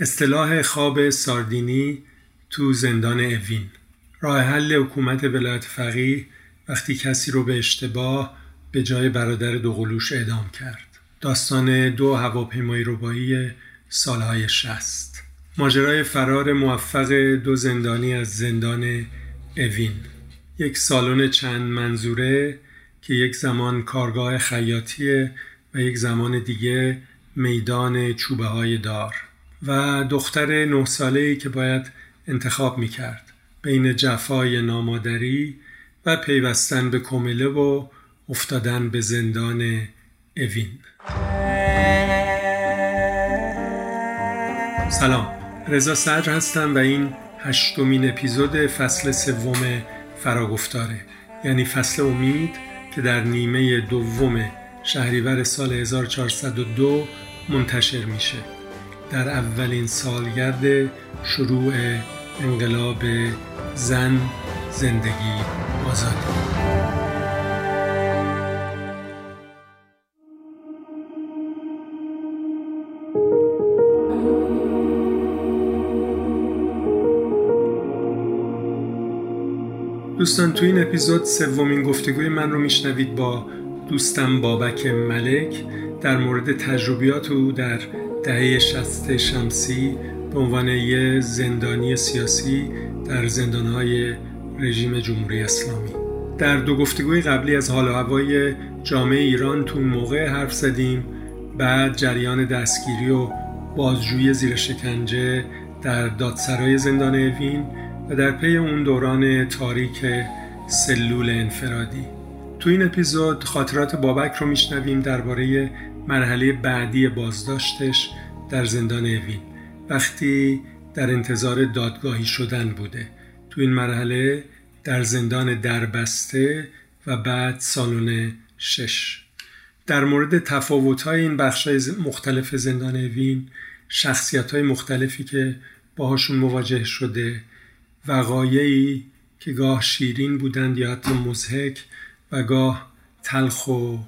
اصطلاح خواب ساردینی تو زندان اوین. راه حل حکومت ولایت فقیه وقتی کسی رو به اشتباه به جای برادر دوقلوش اعدام کرد. داستان دو هواپیمای ربایی سالهای شست ماجرای فرار موفق دو زندانی از زندان اوین. یک سالن چند منظوره که یک زمان کارگاه خیاطیه و یک زمان دیگه میدان چوبه های دار. و دختر نه ساله ای که باید انتخاب می کرد بین جفای نامادری و پیوستن به کمیله و افتادن به زندان اوین. سلام. رضا صدر هستم و این هشتمین اپیزود فصل سوم فراگفتاره. یعنی فصل امید که در نیمه دوم شهریور سال 1402 منتشر میشه. در اولین سالگرد شروع انقلاب زن زندگی آزادی دوستان تو این اپیزود سومین گفتگوی من رو میشنوید با دوستم بابک ملک در مورد تجربیات او در دهه شست شمسی به عنوان یه زندانی سیاسی در زندانهای رژیم جمهوری اسلامی. در دو گفتگوی قبلی از حال و هوای جامعه ایران تو موقع حرف زدیم. بعد جریان دستگیری و بازجویی زیر شکنجه در دادسرای زندان اوین و در پی اون دوران تاریک سلول انفرادی. تو این اپیزود خاطرات بابک رو میشنویم درباره مرحله بعدی بازداشتش در زندان اوین. وقتی در انتظار دادگاهی شدن بوده. تو این مرحله در زندان دربسته و بعد سالن شش. در مورد تفاوت های این بخش های مختلف زندان اوین شخصیت های مختلفی که باهاشون مواجه شده وقایعی که گاه شیرین بودند یا حتی مزهک و گاه تلخ و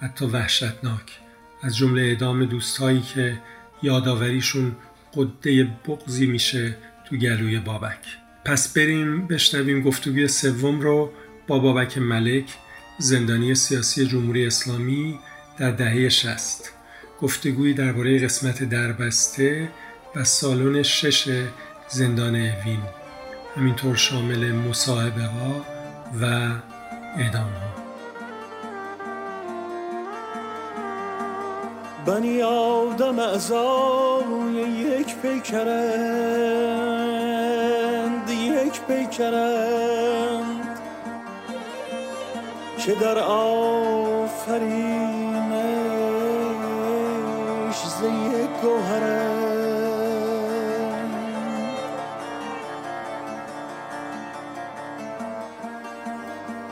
حتی وحشتناک. از جمله اعدام دوستهایی که یادآوریشون قده بغزی میشه تو گلوی بابک. پس بریم بشنویم گفتگوی سوم رو با بابک ملک زندانی سیاسی جمهوری اسلامی در دهه شست. گفتگویی درباره قسمت دربسته و سالن شش زندان اوین همینطور شامل مصاحبه ها و اعدام ها بنی آدم اعضای یک پیکرند یک پیکرند. که در آفرینش ز یک گوهرند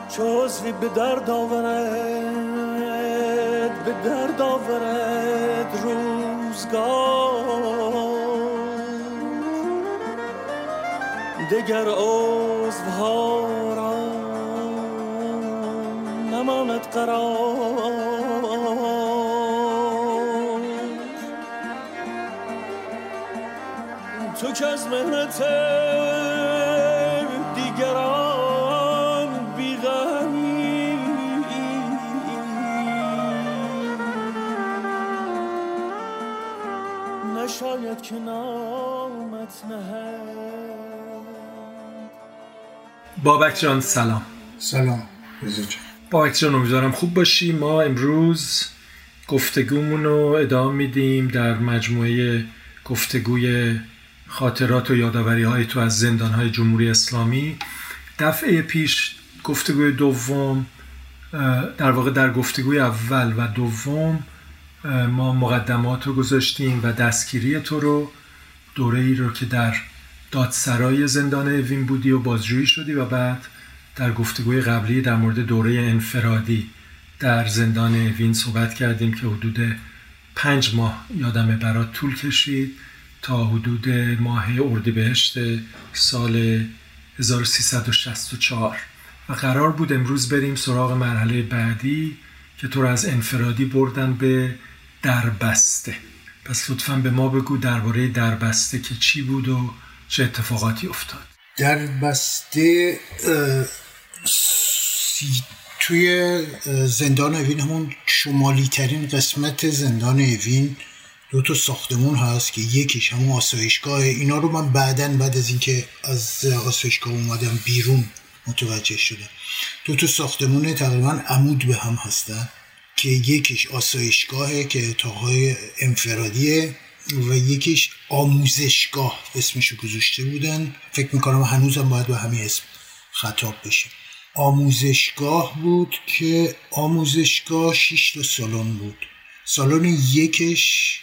چوزی به درد آورد به درد آورد. دگر عضوها را نماند قرار. تو که از مهنت نشاید که نامت نهد بابک جان سلام. سلام بابک جان امیدوارم خوب باشی. ما امروز گفتگومون رو ادامه میدیم در مجموعه گفتگوی خاطرات و یادآوری های تو از زندان های جمهوری اسلامی. دفعه پیش گفتگوی دوم در واقع در گفتگوی اول و دوم ما مقدمات رو گذاشتیم و دستگیری تو رو دوره ای رو که در دادسرای زندان اوین بودی و بازجویی شدی و بعد در گفتگوی قبلی در مورد دوره انفرادی در زندان اوین صحبت کردیم که حدود پنج ماه یادم برات طول کشید تا حدود ماه اردیبهشت سال 1364 و قرار بود امروز بریم سراغ مرحله بعدی که تو رو از انفرادی بردن به دربسته. پس لطفا به ما بگو درباره دربسته که چی بود و چه اتفاقاتی افتاد. در بسته اه، سی- توی زندان اوین همون شمالی ترین قسمت زندان اوین دو تا ساختمون هست که یکیش همون آسایشگاه. اینا رو من بعدا بعد از اینکه از آسایشگاه اومدم بیرون متوجه شدم. دو تا ساختمون تقریبا عمود به هم هستن. که یکیش آسایشگاهه که اتاقهای انفرادیه و یکیش آموزشگاه اسمشو گذاشته بودن. فکر می‌کنم هنوزم باید به همین اسم خطاب بشه. آموزشگاه بود که آموزشگاه 6 تا سالن بود. سالن یکش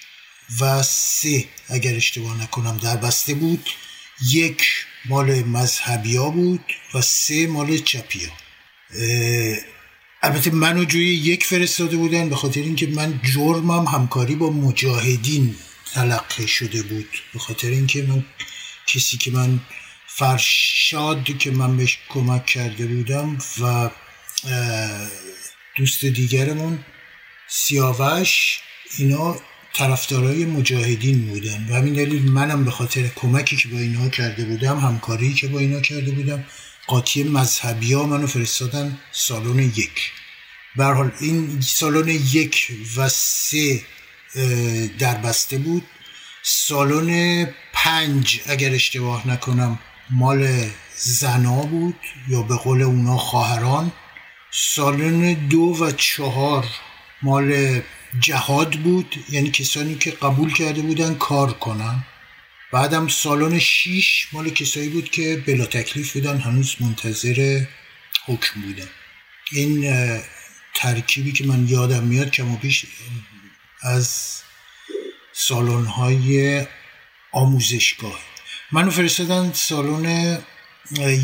و سه اگر اشتباه نکنم در بسته بود. یک مال مذهبیا بود و سه مال چپیا. البته منو جوی یک فرستاده بودن به خاطر اینکه من جرمم همکاری با مجاهدین تلقی شده بود. به خاطر اینکه من کسی که من فرشاد که من بهش کمک کرده بودم و دوست دیگرمون سیاوش اینا طرفدارای مجاهدین بودن. و همین دلیل منم به خاطر کمکی که با اینا کرده بودم همکاری که با اینا کرده بودم قاطی مذهبی ها منو فرستادن سالن یک. حال این سالن یک و سه در بسته بود. سالن پنج اگر اشتباه نکنم مال زنا بود یا به قول اونا خواهران. سالن دو و چهار مال جهاد بود یعنی کسانی که قبول کرده بودن کار کنن. بعدم سالن شیش مال کسایی بود که بلا تکلیف بودن هنوز منتظر حکم بودن. این ترکیبی که من یادم میاد کم و بیش از سالن های آموزشگاه. منو فرستادن سالن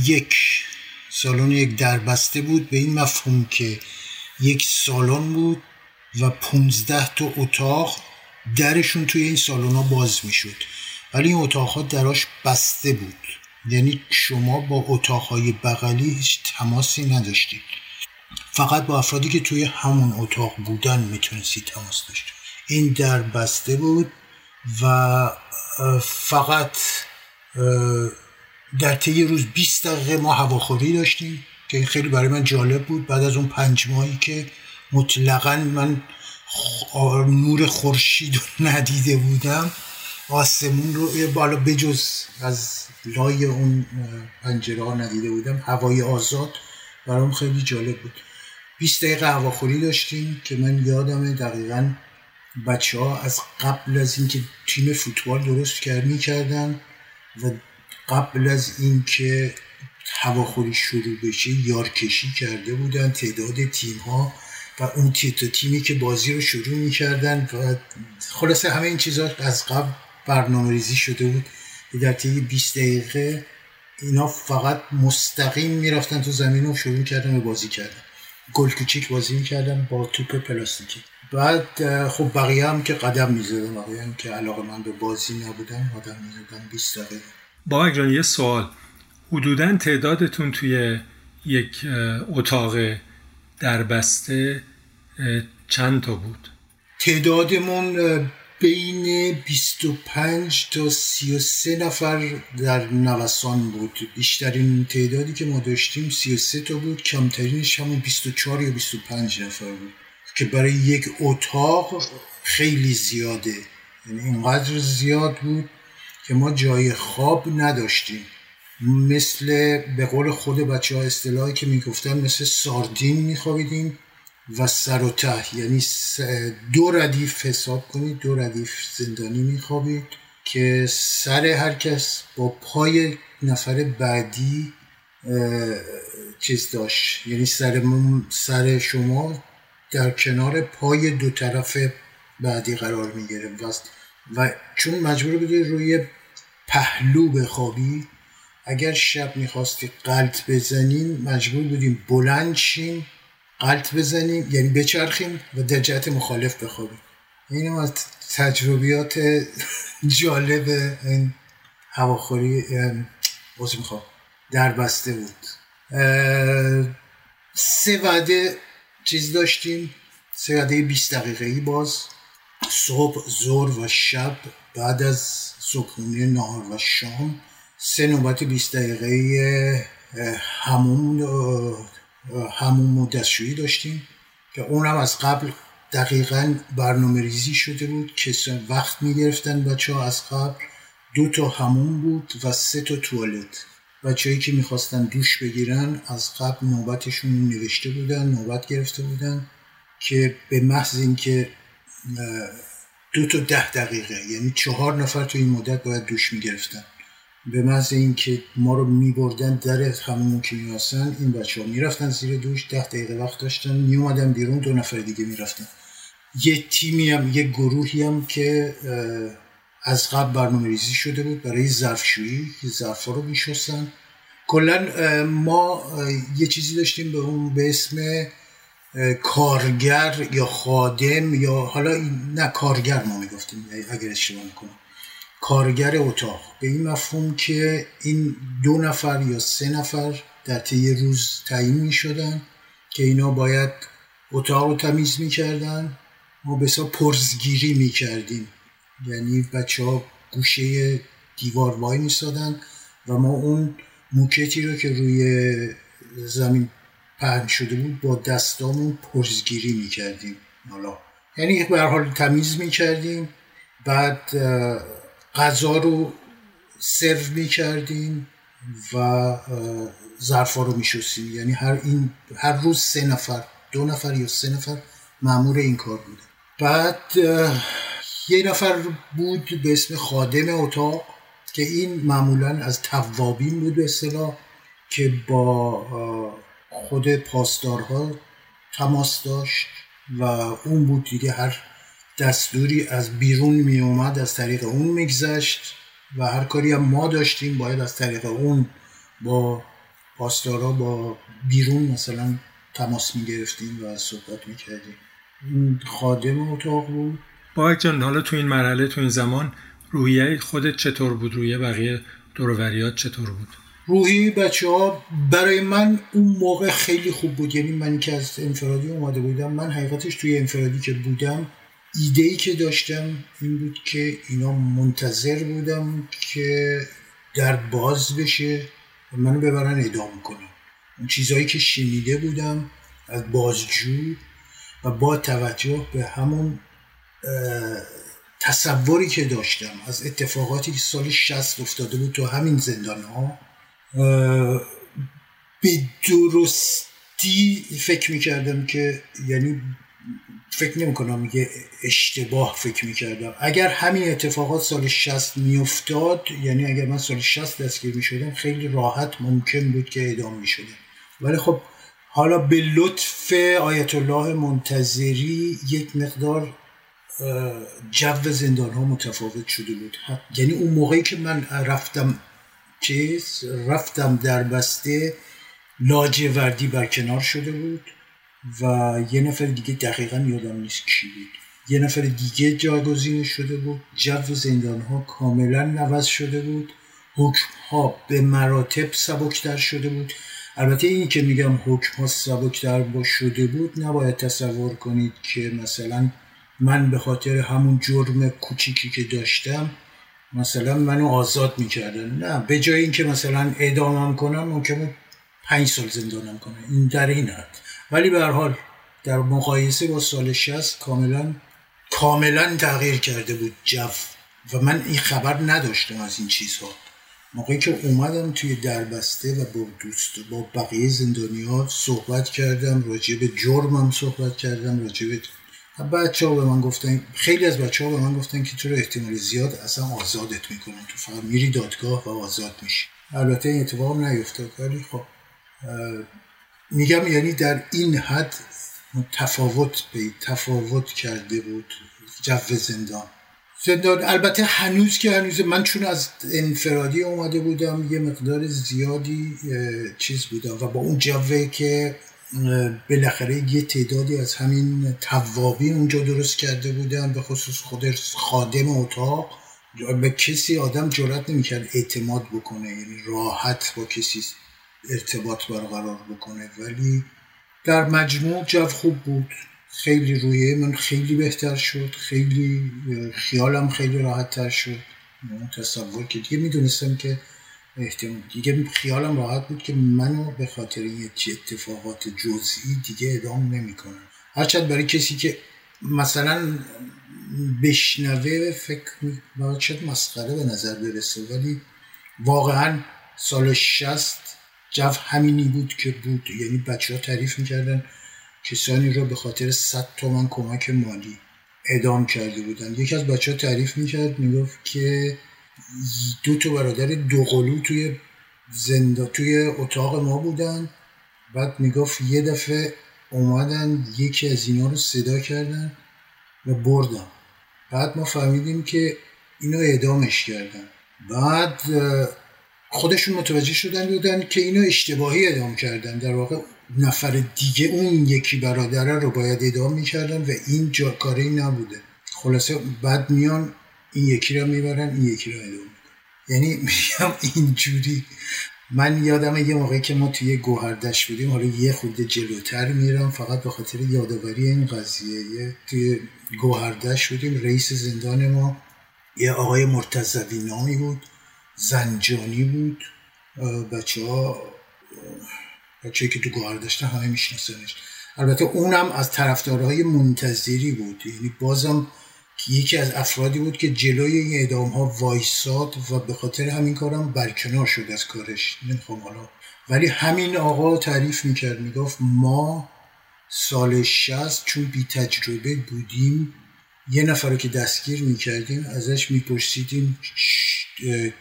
یک سالن یک دربسته بود. به این مفهوم که یک سالن بود و 15 تا اتاق درشون توی این سالن ها باز می‌شد. ولی این اتاق ها دراش بسته بود. یعنی شما با اتاق های بغلی هیچ تماسی نداشتید. فقط با افرادی که توی همون اتاق بودن می‌تونستید تماس داشت این در بسته بود و فقط در طی روز 20 دقیقه ما هواخوری داشتیم که این خیلی برای من جالب بود. بعد از اون پنج ماهی که مطلقا من نور خورشید ندیده بودم آسمون رو یه بالا بجز از لای اون پنجره ها ندیده بودم. هوای آزاد برام خیلی جالب بود. 20 دقیقه هواخوری داشتیم که من یادمه دقیقا بچه ها از قبل از اینکه تیم فوتبال درست کرد می‌کردن و قبل از اینکه هواخوری شروع بشه یارکشی کرده بودن تعداد تیم ها و اون تیمی که بازی رو شروع می‌کردن و خلاصه همه این چیزها از قبل برنامه ریزی شده بود. در طی 20 دقیقه اینا فقط مستقیم می‌رفتن تو زمین و شروع کردن به بازی کردن. گل کوچیک بازی می‌کردن با توپ پلاستیکی. بعد خب بقیه هم که قدم می‌زدن بقیه هم که علاقه من به بازی نبودن قدم می‌زدن 20 دقیقه. بابک جان یه سوال. حدودا تعدادتون توی یک اتاق دربسته چند تا بود؟ تعدادمون بین 25 تا 33 نفر در نوسان بود. بیشترین تعدادی که ما داشتیم 33 تا بود کمترینش همون 24 یا 25 نفر بود. که برای یک اتاق خیلی زیاده. یعنی اینقدر زیاد بود که ما جای خواب نداشتیم. مثل به قول خود بچه ها اصطلاحی که می‌گفتن مثل ساردین میخوابیدیم. و سر و ته. یعنی دو ردیف حساب کنید دو ردیف زندانی میخوابید که سر هر کس با پای نفر بعدی چیز داشت. یعنی سر, سر شما در کنار پای دو طرف بعدی قرار می‌گرفت. و, و چون مجبور بودی روی پهلو بخوابی اگر شب می‌خواستی قلط بزنیم مجبور بودیم بلند شیم قلط بزنیم یعنی بچرخیم و در جهت مخالف بخوابیم. این از تجربیات جالب این هواخوری بازی می‌خوام؟ در بسته بود سه وعده چیز داشتیم. سه وعده 20 دقیقه ای باز. صبح زور و شب بعد از صبحونه نهار و شام. سه نوبت 20 دقیقه همون همون و دستشویی داشتیم که اونم از قبل دقیقا برنامه ریزی شده بود که وقت می‌گرفتن بچه ها از قبل. دو تا همون بود و سه تا توالت. بچههایی که می‌خواستن دوش بگیرن از قبل نوبتشون نوشته بودن نوبت گرفته بودن که به محض اینکه دو تا ده دقیقه یعنی چهار نفر تو این مدت باید دوش می‌گرفتن. به محض اینکه ما رو میبردن در همون که میاستن این بچه ها می‌رفتن زیر دوش ده دقیقه وقت داشتن میومدن بیرون دو نفر دیگه می‌رفتن. یه تیمی هم یه گروهی هم که از قبل برنامه ریزی شده بود برای ظرفشویی که رو میشستن. کلا ما یه چیزی داشتیم به اون به اسم کارگر یا خادم یا حالا نه کارگر ما می‌گفتیم اگر اشتباه نکنم. کارگر اتاق. به این مفهوم که این دو نفر یا سه نفر در طی روز تعیین می شدن که اینا باید اتاق رو تمیز می کردن ما بسا پرزگیری می کردیم یعنی بچه ها گوشه دیوار وای می و ما اون موکتی رو که روی زمین پهن شده بود با دستامون پرزگیری می کردیم حالا یعنی به حال تمیز می کردیم بعد غذا رو سرو می کردیم و ظرفا رو می شستیم یعنی هر, این هر روز سه نفر دو نفر یا سه نفر معمور این کار بوده. بعد یه نفر بود به اسم خادم اتاق که این معمولا از توابین بود به اصطلاح که با خود پاسدارها تماس داشت و اون بود دیگه هر دستوری از بیرون می اومد از طریق اون میگذشت و هر کاری هم ما داشتیم باید از طریق اون با پاسدارا با بیرون مثلا تماس می گرفتیم و صحبت می کردیم این خادم اتاق بود. با جان حالا تو این مرحله تو این زمان رویه خودت چطور بود؟ رویه بقیه دوروریات چطور بود؟ روحی بچه ها برای من اون موقع خیلی خوب بود. یعنی من که از انفرادی اومده بودم من حقیقتش توی انفرادی که بودم ایده ای که داشتم این بود که اینا منتظر بودم که در باز بشه و منو ببرن اعدام کنم اون چیزهایی که شنیده بودم از بازجو و با توجه به همون تصوری که داشتم از اتفاقاتی که سال 60 افتاده بود تو همین زندان ها به درستی فکر می‌کردم که یعنی فکر نمی کنم میگه اشتباه فکر می‌کردم اگر همین اتفاقات سال 60 میافتاد یعنی اگر من سال 60 دستگیر می‌شدم خیلی راحت ممکن بود که اعدام می‌شدم ولی خب حالا به لطف آیت الله منتظری یک مقدار جو زندان ها متفاوت شده بود. یعنی اون موقعی که من رفتم چیز رفتم در بسته لاجوردی برکنار شده بود. و یه نفر دیگه دقیقا یادم نیست کی بود. یه نفر دیگه جاگزین شده بود. جو زندان ها کاملا نوز شده بود. حکم ها به مراتب سبکتر شده بود. البته این که میگم حکم ها سبکتر با شده بود نباید تصور کنید که مثلا من به خاطر همون جرم کوچیکی که داشتم مثلا منو آزاد می‌کردن. نه به جای اینکه مثلا اعدامم کنم ممکنه پنج سال زندانم کنه این در این حد. ولی به هر حال در مقایسه با سال 60 کاملا کاملا تغییر کرده بود جو. و من این خبر نداشتم از این چیزها. موقعی که اومدم توی دربسته و با دوست با بقیه زندانی ها صحبت کردم راجع به جرمم صحبت کردم راجع به بچه ها به من گفتن خیلی از بچه ها به من گفتن که تو رو احتمال زیاد اصلا آزادت می‌کنن تو فقط میری دادگاه و آزاد میشی. البته این اتفاق نیفتاد ولی خب میگم یعنی در این حد تفاوت به تفاوت کرده بود جو زندان. زندان البته هنوز که هنوز من چون از انفرادی اومده بودم یه مقدار زیادی چیز بودم و با اون جوه که بالاخره یه تعدادی از همین توابین اونجا درست کرده بودن به خصوص خود خادم اتاق. به کسی آدم جرات نمی‌کرد اعتماد بکنه یعنی راحت با کسی ارتباط برقرار بکنه. ولی در مجموع جو خوب بود. خیلی رویه من خیلی بهتر شد. خیلی خیالم خیلی راحت تر شد تصور که دیگه می‌دونستم که احتمال دیگه خیالم راحت بود که منو به خاطر یه اتفاقات جزئی دیگه ادام نمی‌کنم هرچند برای کسی که مثلا بشنوه فکر شاید مسخره به نظر برسه. ولی واقعا سال شست جو همینی بود که بود. یعنی بچه ها تعریف می‌کردن کسانی را به خاطر 100 تومن کمک مالی ادام کرده بودن. یکی از بچه ها تعریف می‌کرد می‌گفت که دو تا برادر دوقلو توی زنده توی اتاق ما بودن. بعد می‌گفت یه دفعه اومدن یکی از اینا رو صدا کردن و بردن. بعد ما فهمیدیم که اینو اعدامش کردن. بعد خودشون متوجه شدن بودن که اینو اشتباهی اعدام کردن. در واقع نفر دیگه اون یکی برادره رو باید اعدام می‌کردن و این جا کاری نبوده. خلاصه بعد میان این یکی رو می‌برن این یکی رو اعدام یعنی میگم اینجوری. من یادم یه موقعی که ما توی گوهردش بودیم حالا یه خود جلوتر میرم فقط به خاطر یادآوری این قضیه. یه توی گوهردش بودیم رئیس زندان ما یه آقای مرتضوی نامی بود. زنجانی بود. بچه ها بچه که تو گوهردشتن همه میشناسنش. البته اونم از طرفدارهای منتظری بود. یعنی بازم یکی از افرادی بود که جلوی این اعدام ها وایساد و به خاطر همین کارم برکنار شد از کارش. نمی‌خوام حالا. ولی همین آقا تعریف می‌کرد می‌گفت ما سال شست چون بی تجربه بودیم یه نفر که دستگیر می‌کردیم ازش میپرسیدیم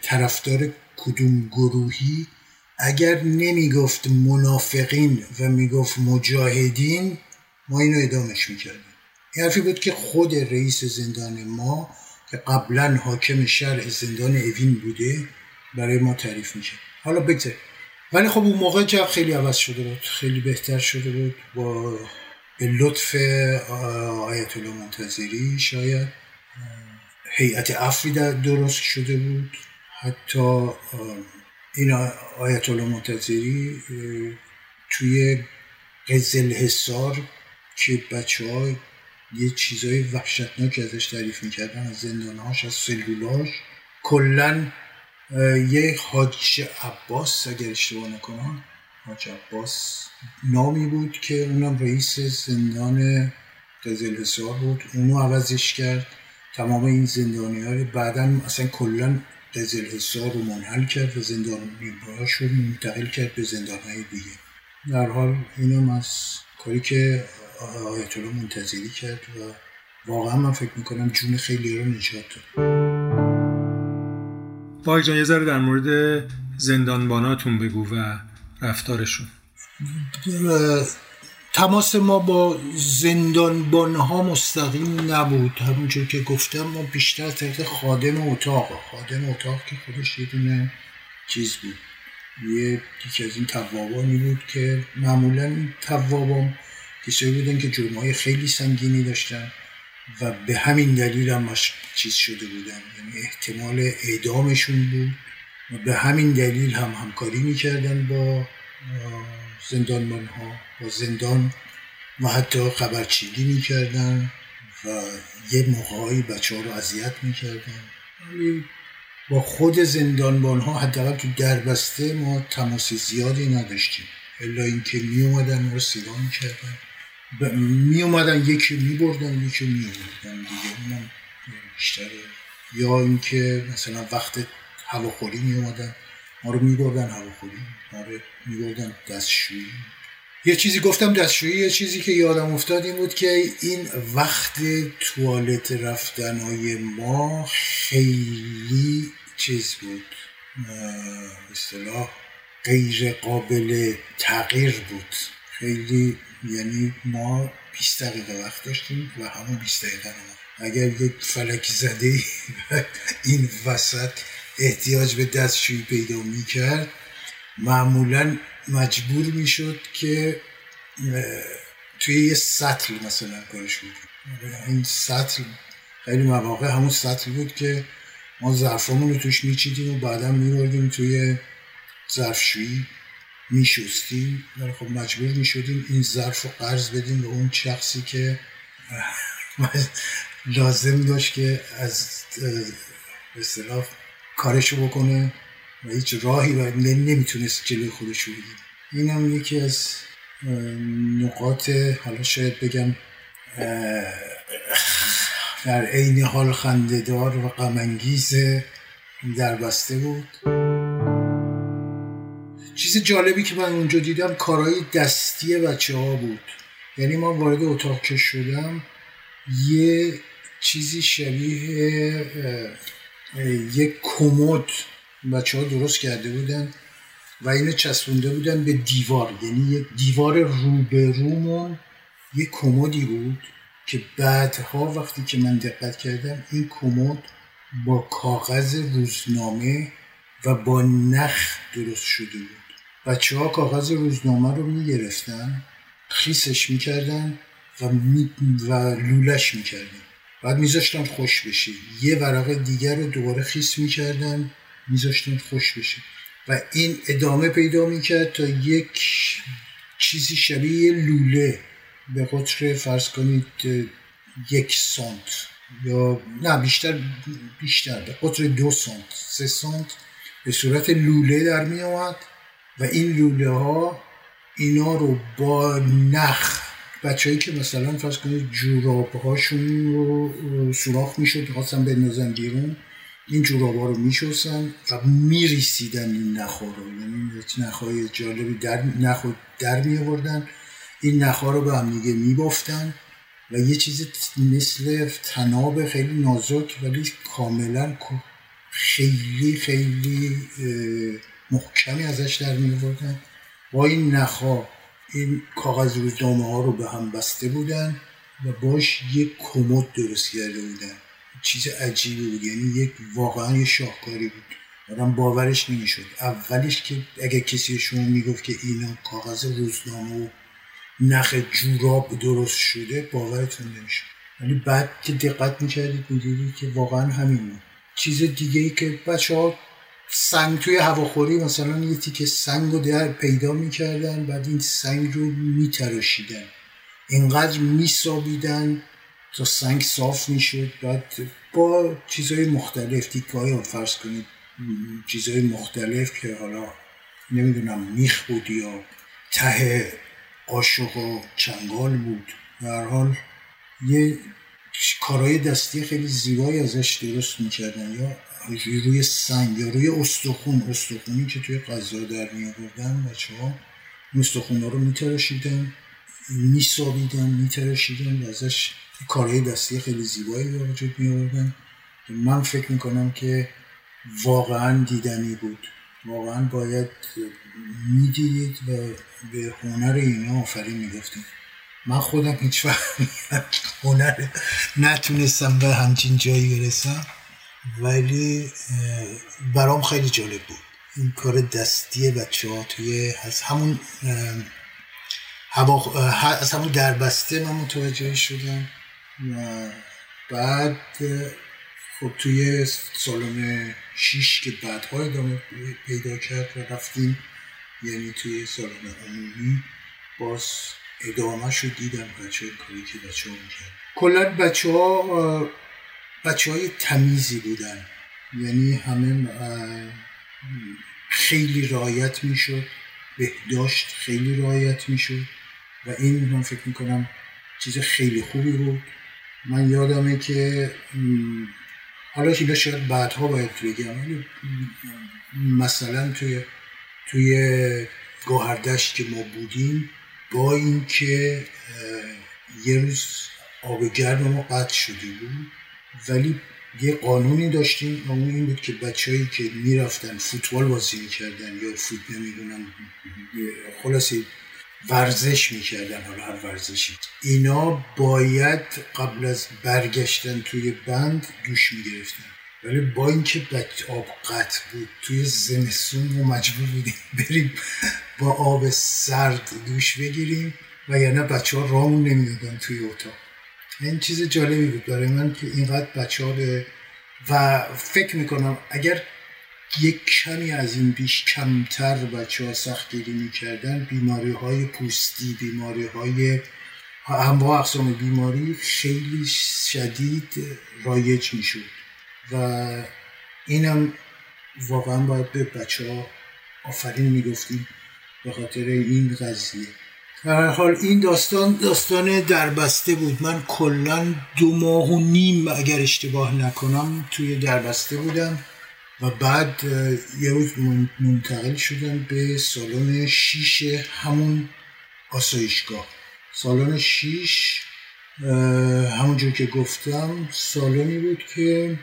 طرفدار کدوم گروهی؟ اگر نمی‌گفت منافقین و می‌گفت مجاهدین ما اینو ادامش می‌کردیم. این حرفی بود که خود رئیس زندان ما که قبلا حاکم شهر زندان اوین بوده برای ما تعریف میشه. حالا بگذار ولی خب اون موقع که خیلی عوض شده بود خیلی بهتر شده بود با لطف آیت الله منتظری شاید. هیئت افری درست شده بود. حتی این آیت الله منتظری توی قزل حسار که بچه های یه چیزای وحشتناک ازش تعریف می‌کردن از زندانهاش از سلولاش کلا یه حاج عباس اگر اشتباه نکنم حاج عباس نامی بود که اونم رئیس زندان قزل بود. اونو عوضش کرد. تمام این زندانی ها بعدا اصلا کلا قزل رو منحل کرد و زندان رو منتقل کرد به زندان های دیگه. در حال اینم از کاری که آیت الله منتظری کرد و واقعا من فکر می‌کنم جون خیلی رو نجات داد. با جان یه ذره در مورد زندانباناتون بگو و رفتارشون. تماس ما با زندانبان ها مستقیم نبود. همونجور که گفتم ما بیشتر طریق خادم اتاق. خادم اتاق که خودش یه دونه چیز بود. یه یکی از این توابانی بود که معمولا این توابان کسایی بودن که جرم های خیلی سنگینی داشتن و به همین دلیل هم چیز شده بودن. یعنی احتمال اعدامشون بود و به همین دلیل هم همکاری می‌کردن با زندانبان ها با زندان و حتی خبرچینی می‌کردن و یه موقعی بچه ها رو اذیت می‌کردن. ولی با خود زندانبان ها حداقل تو دربسته ما تماس زیادی نداشتیم. الا اینکه می اومدن رو صدا می‌کردن. می اومدن یکی می بردن یکی می بردن دیگه. اونم بیشتره. یا اینکه مثلا وقت هواخوری می اومدن ما رو می بردن هواخوری. ما رو می بردن دستشویی. یه چیزی گفتم دستشویی یه چیزی که یادم افتاد این بود که این وقت توالت رفتنهای ما خیلی چیز بود. اصطلاح غیر قابل تغییر بود. خیلی یعنی ما 20 دقیقه وقت داشتیم و همون 20 دقیقه رو اگر یک فلک زده این وسط احتیاج به دستشویی پیدا می‌کرد. معمولا مجبور می‌شد که توی یه سطل مثلا کارش بود. این سطل خیلی مواقع همون سطل بود که ما ظرفامون رو توش میچیدیم و بعدا میبردیم توی ظرفشویی میشستیم. ولی خب مجبور می‌شدیم این ظرف رو قرض بدیم به اون شخصی که لازم داشت که از به اصطلاح کارشو بکنه. و هیچ راهی و نمی‌تونست جلوی خودش رو بگیره. این هم یکی از نقاط حالا شاید بگم در عین حال خندهدار و غمانگیز در بسته بود. چیز جالبی که من اونجا دیدم کارهای دستی بچه ها بود. یعنی ما وارد اتاق که شدم یه چیزی شبیه یک کمد بچه ها درست کرده بودن و اینو چسبونده بودن به دیوار. یعنی یک دیوار روبرومون یک کمدی بود که بعدها وقتی که من دقت کردم این کمد با کاغذ روزنامه و با نخ درست شده بود. بچه ها کاغذ روزنامه رو می‌گرفتن خیسش می‌کردن و, می و لولش می‌کردن. بعد میذاشتن خوش بشه. یه ورقه دیگر رو دوباره خیس می‌کردن. میذاشتن خوش بشه. و این ادامه پیدا می‌کرد تا یک چیزی شبیه لوله به قطر فرض کنید یک سانت. یا نه بیشتر بیشتر به قطر دو سانت سه سانت به صورت لوله در می آمد و این لوله ها اینا رو با نخ بچههایی که مثلا فرض کنید جوراب هاشون رو سوراخ می‌شد خواستن بندازن بیرون. این جوراب ها رو میشستن و میریسیدن این نخ رو. یعنی نخهای جالبی در نخ در می آوردن این نخها رو به هم دیگه میبافتن و یه چیز مثل تناب خیلی نازک ولی کاملا خیلی خیلی محکمی ازش در می با این نخا این کاغذ روزنامه ها رو به هم بسته بودن و باش یک کمد درست کرده بودن. چیز عجیبی بود. یعنی یک واقعا یه شاهکاری بود. آدم باورش نمی‌شد. اولش که اگه کسی شما می‌گفت که اینا کاغذ روزنامه و نخ جوراب درست شده باورتون نمیشه ولی بعد که دقت می‌کردید می‌دیدید که واقعا همین بود. چیز دیگه ای که بچه ها سنگ توی هواخوری مثلا یه تیکه سنگ رو در پیدا می‌کردن بعد این سنگ رو میتراشیدن. اینقدر میسابیدن تا سنگ صاف می‌شد. بعد با چیزهای مختلف تیکه های فرض کنید چیزهای مختلف که حالا نمی‌دونم میخ بود یا ته قاشق و چنگال بود. در حال یه کارهای دستی خیلی زیبایی ازش درست می‌کردن. یا روی سنگ یا روی استخون. استخونی که توی غذا در می آوردن بچه ها استخون ها رو میتراشیدن میسابیدن میتراشیدن و ازش کارهای دستی خیلی زیبایی به وجود می آوردن. من فکر می‌کنم که واقعا دیدنی بود. واقعا باید می‌دیدید و به هنر اینا آفرین می‌گفتید. من خودم هیچ وقت هنر نتونستم به همچین جایی برسم ولی برام خیلی جالب بود. این کار دستی بچه ها توی از همون هوا از همون دربسته من متوجه شدم. بعد خب توی سالن شیش که بعدها ادامه پیدا کرد و رفتیم یعنی توی سالن عمومی باز ادامه شد دیدم بچه کاری که بچه ها می‌کرد کلا بچه ها بچه های تمیزی بودن. یعنی همه خیلی رایت می‌شد بهداشت خیلی رایت می‌شد و این من فکر می‌کنم چیز خیلی خوبی بود. من یادمه که حالا اینا شاید بعدها باید بگم مثلا توی توی گوهردشت که ما بودیم با اینکه یه روز آب گرم ما قطع شده بود ولی یه قانونی داشتیم و این بود که بچههایی که می‌رفتن فوتبال بازی می‌کردن یا فوت نمی‌دونم خلاصه ورزش می‌کردن حالا هر ورزشی. اینا باید قبل از برگشتن توی بند دوش می‌گرفتن. ولی با اینکه آب قطع بود توی زمستون ما مجبور بودیم بریم با آب سرد دوش بگیریم و یعنی بچه ها رامون نمی‌دادن توی اتاق. این چیز جالبی بود. برای من که اینقدر بچه ها به و فکر می‌کنم اگر یک کمی از این بیش کمتر بچه ها سختگیری می‌کردن. بیماری های پوستی بیماری های انواع اقسام بیماری خیلی شدید رایج می‌شد و اینم واقعا باید به بچه ها آفرین می‌گفتیم به خاطر این قضیه. در حال این داستان داستان دربسته بود. من کلا دو ماه و نیم اگر اشتباه نکنم توی دربسته بودم. و بعد یه روز منتقل شدم به سالن شیش همون آسایشگاه. سالن شیش همونجور که گفتم سالنی بود که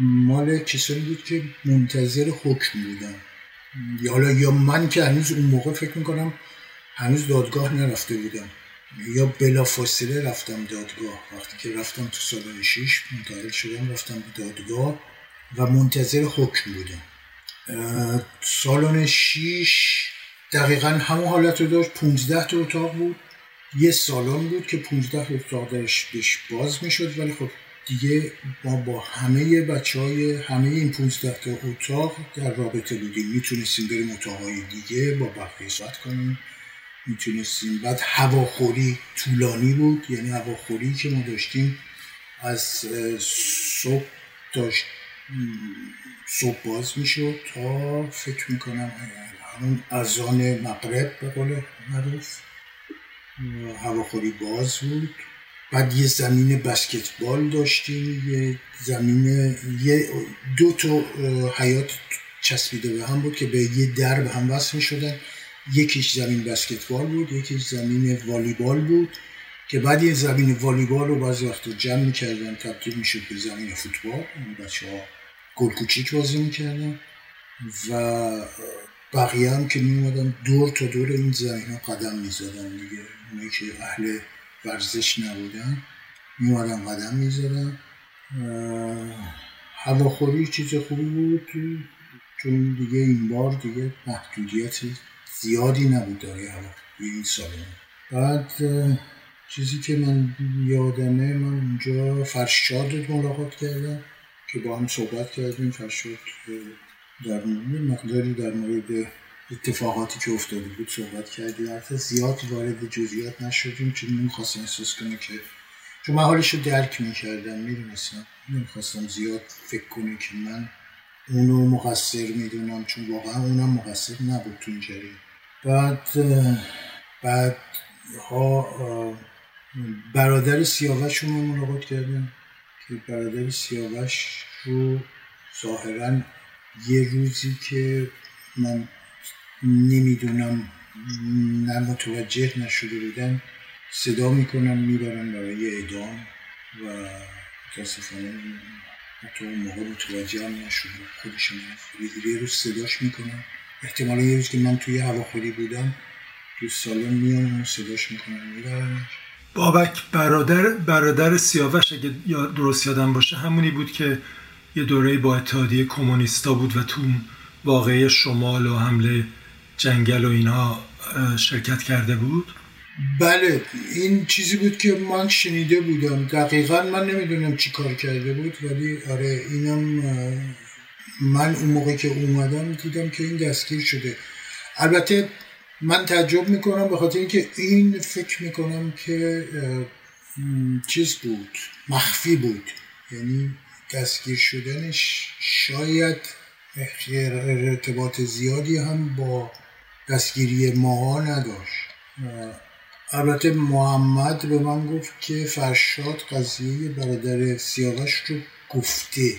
مال کسانی بود که منتظر حکم بودن. یا حالا یا من که هنوز اون موقع فکر می‌کنم هنوز دادگاه نرفته بودم. یا بلا فاصله رفتم دادگاه. وقتی که رفتم تو سالن شیش منتقل شدم رفتم به دادگاه. و منتظر حکم بودم سالن شیش دقیقا همون حالت رو داشت. 15 تا اتاق بود. یه سالن بود که 15 اتاق درش بهش باز می‌شد. ولی خب دیگه ما با همه بچه های همه این 15 تا اتاق در رابطه بودیم. می‌تونستیم بریم اتاقهای دیگه با بقیه صحبت کنیم. می‌تونستیم. بعد هواخوری طولانی بود. یعنی هواخوری که ما داشتیم از صبح داشت صبح باز می‌شد تا فکر می‌کنم همون ازان مغرب به قول معروف هواخوری باز بود. بعد یه زمین بسکتبال داشتیم یه زمین یه دو تا حیات چسبیده به هم بود که به یه در به هم وصل شدن یکیش زمین بسکتبال بود یکیش زمین والیبال بود که بعد یه زمین والیبال رو بعضی وقت جمع می‌کردن تبدیل می‌شد به زمین فوتبال. اون بچه ها گل کوچیک بازی می‌کردن و بقیه هم که میومدن دور تا دور این زمین ها قدم می‌زدن دیگه. اونایی که اهل ورزش نبودن میومدن قدم می‌زدن. هواخوری چیز خوبی بود چون دیگه این بار دیگه محدودیت زیادی نبود داره هوا این سالن. بعد چیزی که من یادمه من اونجا فرشاد ملاقات کردم. که با هم صحبت کردیم فرشاد در مقداری در مورد اتفاقاتی که افتاده بود صحبت کردیم. حتی زیاد وارد جزئیات نشدیم چون نمی‌خواستم احساس کنه که چون من حالش رو درک می‌کردم می‌دونستم نمی‌خواستم زیاد فکر کنه که من اونو مقصر می‌دونم چون واقعا اونم مقصر نبود تو این جریان. بعد بعد ها برادر سیاوش رو ملاقات کردم که برادر سیاوش رو ظاهرا یه روزی که من نمی‌دونم نه متوجه نشده بودن صدا می‌کنن می‌برن برای اعدام و متاسفانه حتی اون موقع متوجه هم نشده خودشون یه روز صداش می‌کنن. احتمالا یه روز که من توی هواخوری بودم تو سالن میان صداش می‌کنن میبرنش. بابک برادر برادر سیاوش اگه درست یادم باشه همونی بود که یه دوره با اتحادیه کمونیستا بود و تو واقعه شمال و حمله جنگل و اینا شرکت کرده بود. بله این چیزی بود که من شنیده بودم. دقیقا من نمی‌دونم چی کار کرده بود ولی آره اینم من اون موقع که اومدم دیدم که این دستگیر شده. البته من تعجب می‌کنم به خاطر اینکه این فکر می‌کنم که چیز بود مخفی بود. یعنی دستگیر شدنش شاید ارتباط زیادی هم با دستگیری ماها نداشت. البته محمد به من گفت که فرشاد قضیه برادر سیاوش رو گفته.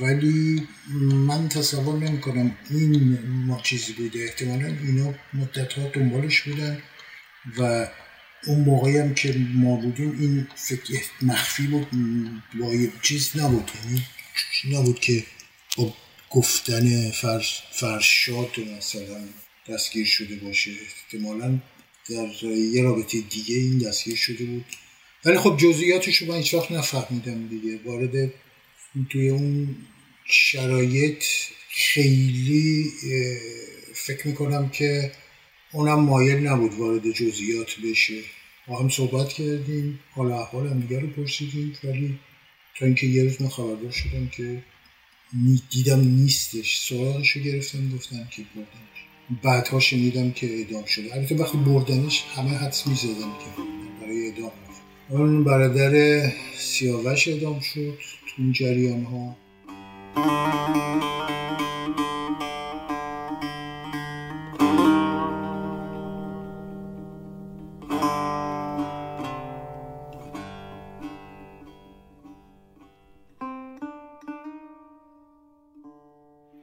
ولی من تصور نمی کنم این ما چیزی بوده. احتمالا اینا مدت ها دنبالش بودن و اون موقعی هم که ما بودیم این فکر مخفی بود. با چیز نبود. یعنی نبود که با گفتن فرش فرشاد مثلا دستگیر شده باشه. احتمالا در یه رابطه دیگه این دستگیر شده بود. ولی خب جزئیاتش رو من هیچ وقت نفهمیدم دیگه. وارد توی اون شرایط خیلی فکر می‌کنم که اونم مایل نبود وارد جزئیات بشه. با هم صحبت کردیم حال احوال هم دیگر رو پرسیدیم ولی تا اینکه یه روز من خبردار شدم که دیدم نیستش. سراغش رو گرفتم گفتم که بردنش. بعدها شنیدم که اعدام شده. البته وقتی بردنش همه حدس می‌زدم که برای اعدام. اون برادر سیاوش اعدام شد. اون جریان ها.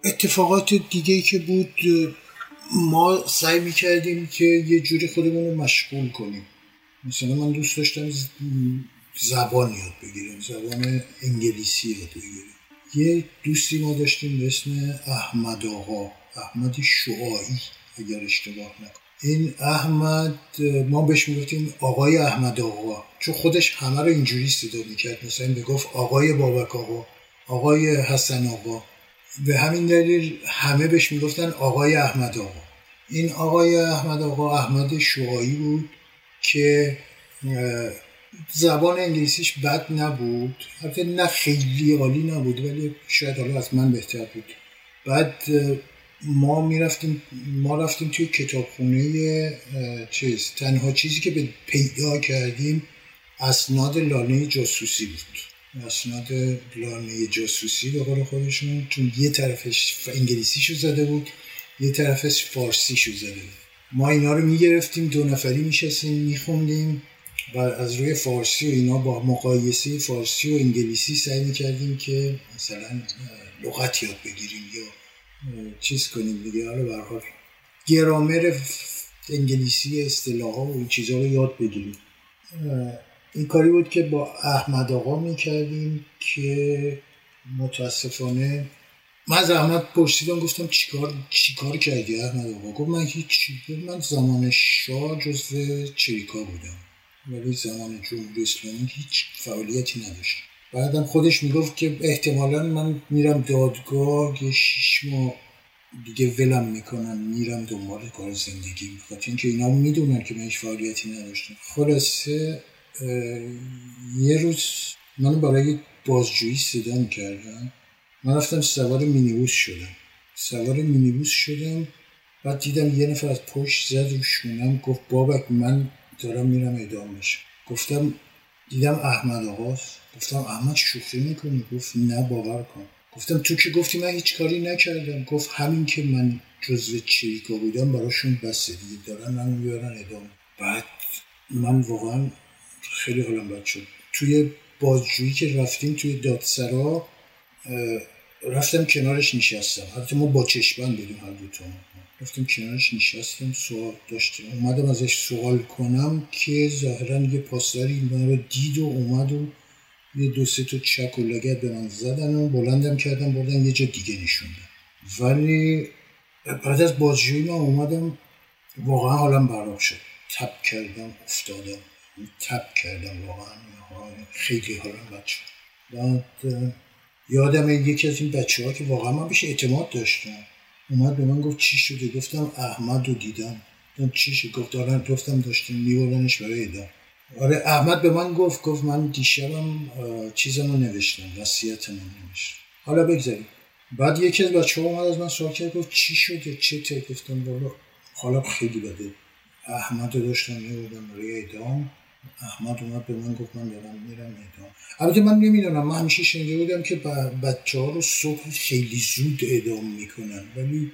اتفاقات دیگه که بود ما سعی می‌کردیم که یه جوری خودمون رو مشغول کنیم. مثلا من دوست داشتم زبان یاد بگیرم زبان انگلیسی یاد بگیرم یه دوستی ما داشتیم به اسم احمد آقا. احمد شعایی اگر اشتباه نکنم. این احمد ما بهش می‌گفتیم آقای احمد آقا. چون خودش همه رو اینجوری صدا می‌کرد. مثلا بگفت آقای بابک آقا آقای حسن آقا. به همین دلیل همه بهش می‌گفتن آقای احمد آقا. این آقای احمد آقا احمد شعایی بود که زبان انگلیسیش بد نبود. حتی نه خیلی عالی نبود ولی شاید حالا از من بهتر بود. بعد ما می‌رفتیم ما رفتیم توی کتابخونه چیز تنها چیزی که به پیدا کردیم اسناد لانه جاسوسی بود. اسناد لانه جاسوسی به قول خودشون چون یه طرفش انگلیسیشو زده بود یه طرفش فارسیشو زده بود. ما اینا رو می‌گرفتیم دو نفری میشستیم میخوندیم. و از روی فارسی و اینا با مقایسه فارسی و انگلیسی سعی می‌کردیم که مثلا لغت یاد بگیریم یا چیز کنیم دیگه. حالا برحال گرامر انگلیسی اصطلاح ها و این چیزها رو یاد بگیریم. این کاری بود که با احمد آقا می‌کردیم که متاسفانه من از احمد پرسیدم گفتم چیکار چیکار کردی احمد آقا؟ گفت من هیچ من زمان شاه جزو چریکا بودم. ولی زمان جمهوری اسلامی هیچ فعالیتی نداشت. بعدم خودش می‌گفت که احتمالا من میرم دادگاه یه شیش ماه دیگه ولم می‌کنن میرم دنبال کار زندگی. می‌خواد اینکه اینا می‌دونن که من هیچ فعالیتی نداشتم. خلاصه یه روز من برای بازجویی صدا می‌کردم. من رفتم سوار مینیبوس شدم. سوار مینیبوس شدم بعد دیدم یه نفر از پشت زد رو شونم گفت بابک من دارم میرم اعدام میشم. گفتم دیدم احمد آقاست گفتم احمد شوخی می‌کنی؟ گفت نه باور کن. گفتم تو که گفتی من هیچ کاری نکردم. گفت همین که من جزو چریکا بودم براشون بسه دیگه دارن من می‌برن اعدام بعد من واقعا خیلی حالم بد شد. توی بازجویی که رفتیم توی دادسرا رفتم کنارش نشستم. البته ما با چشمن بودیم هر دو رفتم کنارش نشستم سوال داشتم اومدم ازش سوال کنم که ظاهرا یه پاسداری من رو دید و اومد و یه دو سه تا چک و لگت به من زدن و بلندم کردم بردن یه جا دیگه نشوندم ولی بعد از بازجویی من اومدم واقعا حالم براب شد. تب کردم افتادم. تب کردم واقعا. خیلی حالم بد شد. بعد یادم یکی از این بچه ها که واقعا من بهش اعتماد داشتم. اومد به من گفت چی شده گفتم احمد رو دیدم. گفتم چی شده گفت دارن گفتم داشتیم میبردنش برای ادام آره احمد به من گفت گفت من دیشبم چیزم رو نوشتم وصیتم رو نوشتم. حالا بگذاریم. بعد یکی از بچه اومد از من سوال کرد گفت چی شده چه ته گفتم بالا حالا خیلی بده. احمد رو داشتم میبردم برای ادام احمد اومد به من گفت من دارم میرم اعدام البته من نمی‌دونم من همیشه شنیده بودم که بچه ها رو صبح خیلی زود اعدام می‌کنن. ولی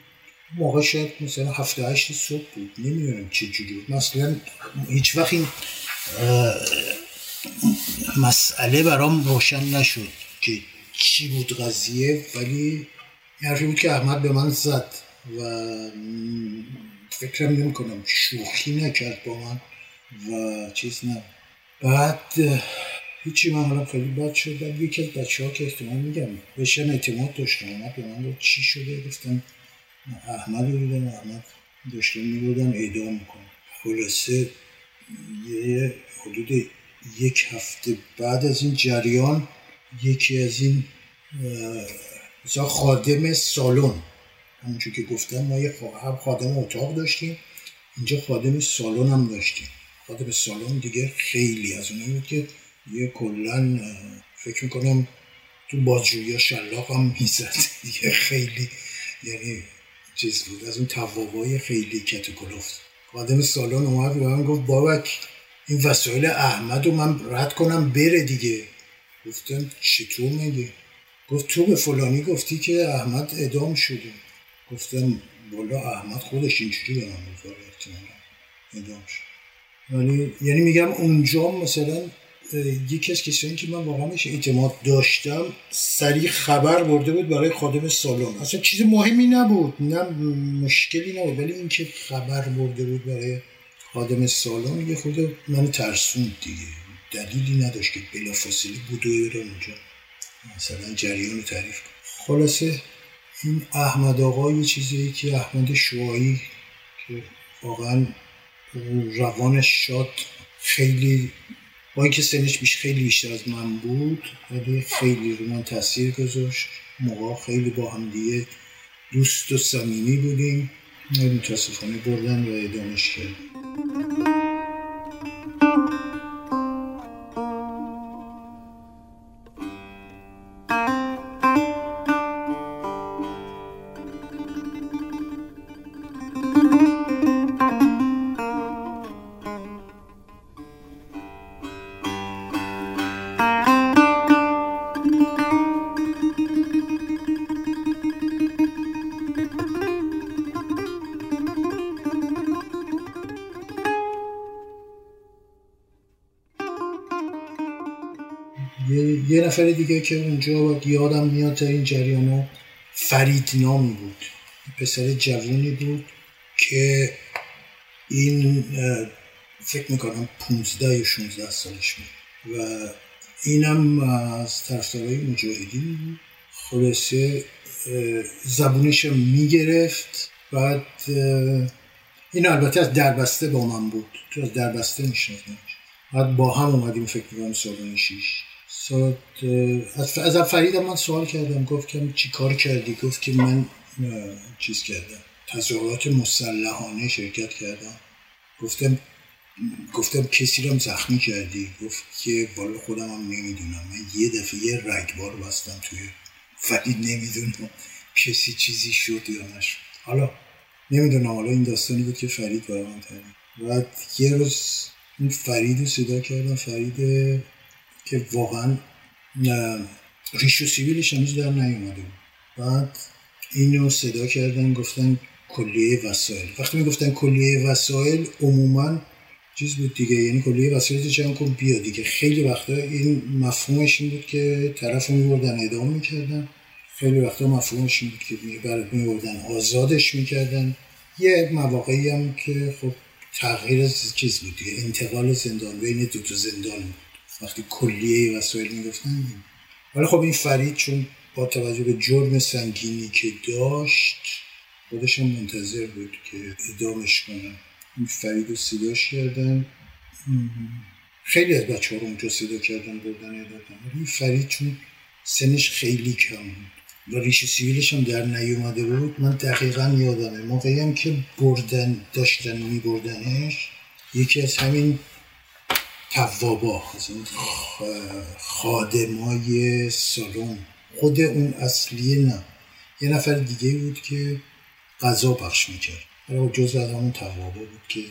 موقع شاید مثلا هفته هشت صبح بود. نمی‌دونم چه جوری بود. مثلا هیچ وقت این مسئله برام روشن نشد که چی بود قضیه. ولی حرفی بود که احمد به من زد و فکرم نمی کنم شوخی نکرد با من. و چیز نه. بعد هیچی من حالا خیلی بد شد. بعد یکی از بچه ها که احتمال میگم بهشم اعتماد داشتم. اومد به من چی شده؟ گفتم احمد رو دیدم احمد داشتم میبودم اعدام می‌کنم خلاصه یه حدود یک هفته بعد از این جریان یکی از این مثلا خادم سالن همونجور که گفتم ما یه خادم اتاق داشتیم اینجا خادم سالن هم داشتیم. خادم سالن دیگه خیلی از اونایی بود که یه کلا فکر می‌کنم تو بازجویی شلاق هم می‌زد دیگه خیلی یعنی چیز بود. از اون توابای خیلی کت کلفت خادم سالن اومد به من گفت بابک این وسایل احمد رو من رد کنم بره دیگه. گفتم چطور میگه گفت تو به فلانی گفتی که احمد ادام شده. گفتم بالا احمد خودش اینجوری به من گفت ادام شد. ولی یعنی میگم اونجا مثلا یکی از کسانی که من واقعا اعتماد داشتم سریع خبر برده بود برای خادم سالن. اصلا چیز مهمی نبود نه مشکلی نبود ولی اینکه خبر برده بود برای خادم سالن یه خود من ترسوند دیگه. دلیلی نداشت که بلافاصله بودو بره اونجا. مثلا جریان رو تعریف خلاصه این احمد آقا یه چیزی که احمد شوایی که واقعا روانش شاد خیلی با اینکه سنش بیش خیلی بیشتر از من بود ولی خیلی رو من تاثیر گذاشت. موقع خیلی با هم دیگه دوست و صمیمی بودیم. متاسفانه بردن و ادامش کرد نفر دیگه که اونجا یادم میاد در این جریان فرید نامی بود. پسر جوونی بود که این فکر می‌کنم 15 یا 16 سالش بود. و اینم از طرفدارای مجاهدین بود. خلاصه زبونش می‌گرفت. بعد این البته از دربسته با من بود. تو از دربسته میشناختمش. بعد با هم اومدیم فکر می‌کنم سالن شیش. از فرید من سوال کردم گفت که چی کار کردی؟ گفت که من چیز کردم تظاهرات مسلحانه شرکت کردم. گفتم گفتم کسی رو زخمی کردی؟ گفت که بالا خودم هم نمی‌دونم. من یه دفعه یه رگبار بستم توی فرید نمی‌دونم کسی چیزی شد یا نشد. حالا نمی‌دونم حالا این داستانی بود که فرید برای من بعد یه روز این فرید رو صدا کردم فرید که واقعا ریش و سیویلش هنوز در نیومده. بعد اینو صدا کردن گفتن کلیه وسایل. وقتی می‌گفتن کلیه وسایل عموما چیز بود دیگه. یعنی کلیه وسایل جمع کن بیا دیگه. خیلی وقتا این مفهومش این بود که طرف رو میبردن اعدام می‌کردن. خیلی وقتا مفهومش این بود که برای میبردن آزادش می‌کردن. یه مواقعی هم که خب تغییر چیز بود دیگه. انتقال زندان بین دو تا زندان بود. وقتی کلیه وسایل می‌گفتن. ولی خب این فرید چون با توجه به جرم سنگینی که داشت خودش منتظر بود که ادامش کنن این فرید رو صداش کردن. خیلی از بچه ها رو اونجا صدا کردن بردن ادادن این فرید چون سنش خیلی کم بود و ریش سیویلش هم در نیومده بود من دقیقا یادمه. موقعی هم که بردن داشتن میبردنش یکی از همین توابا. خادمای سالن. خود اون اصلیه نه. یه نفر دیگه بود که غذا پخش می‌کرد. حالا جز از همون توابا بود که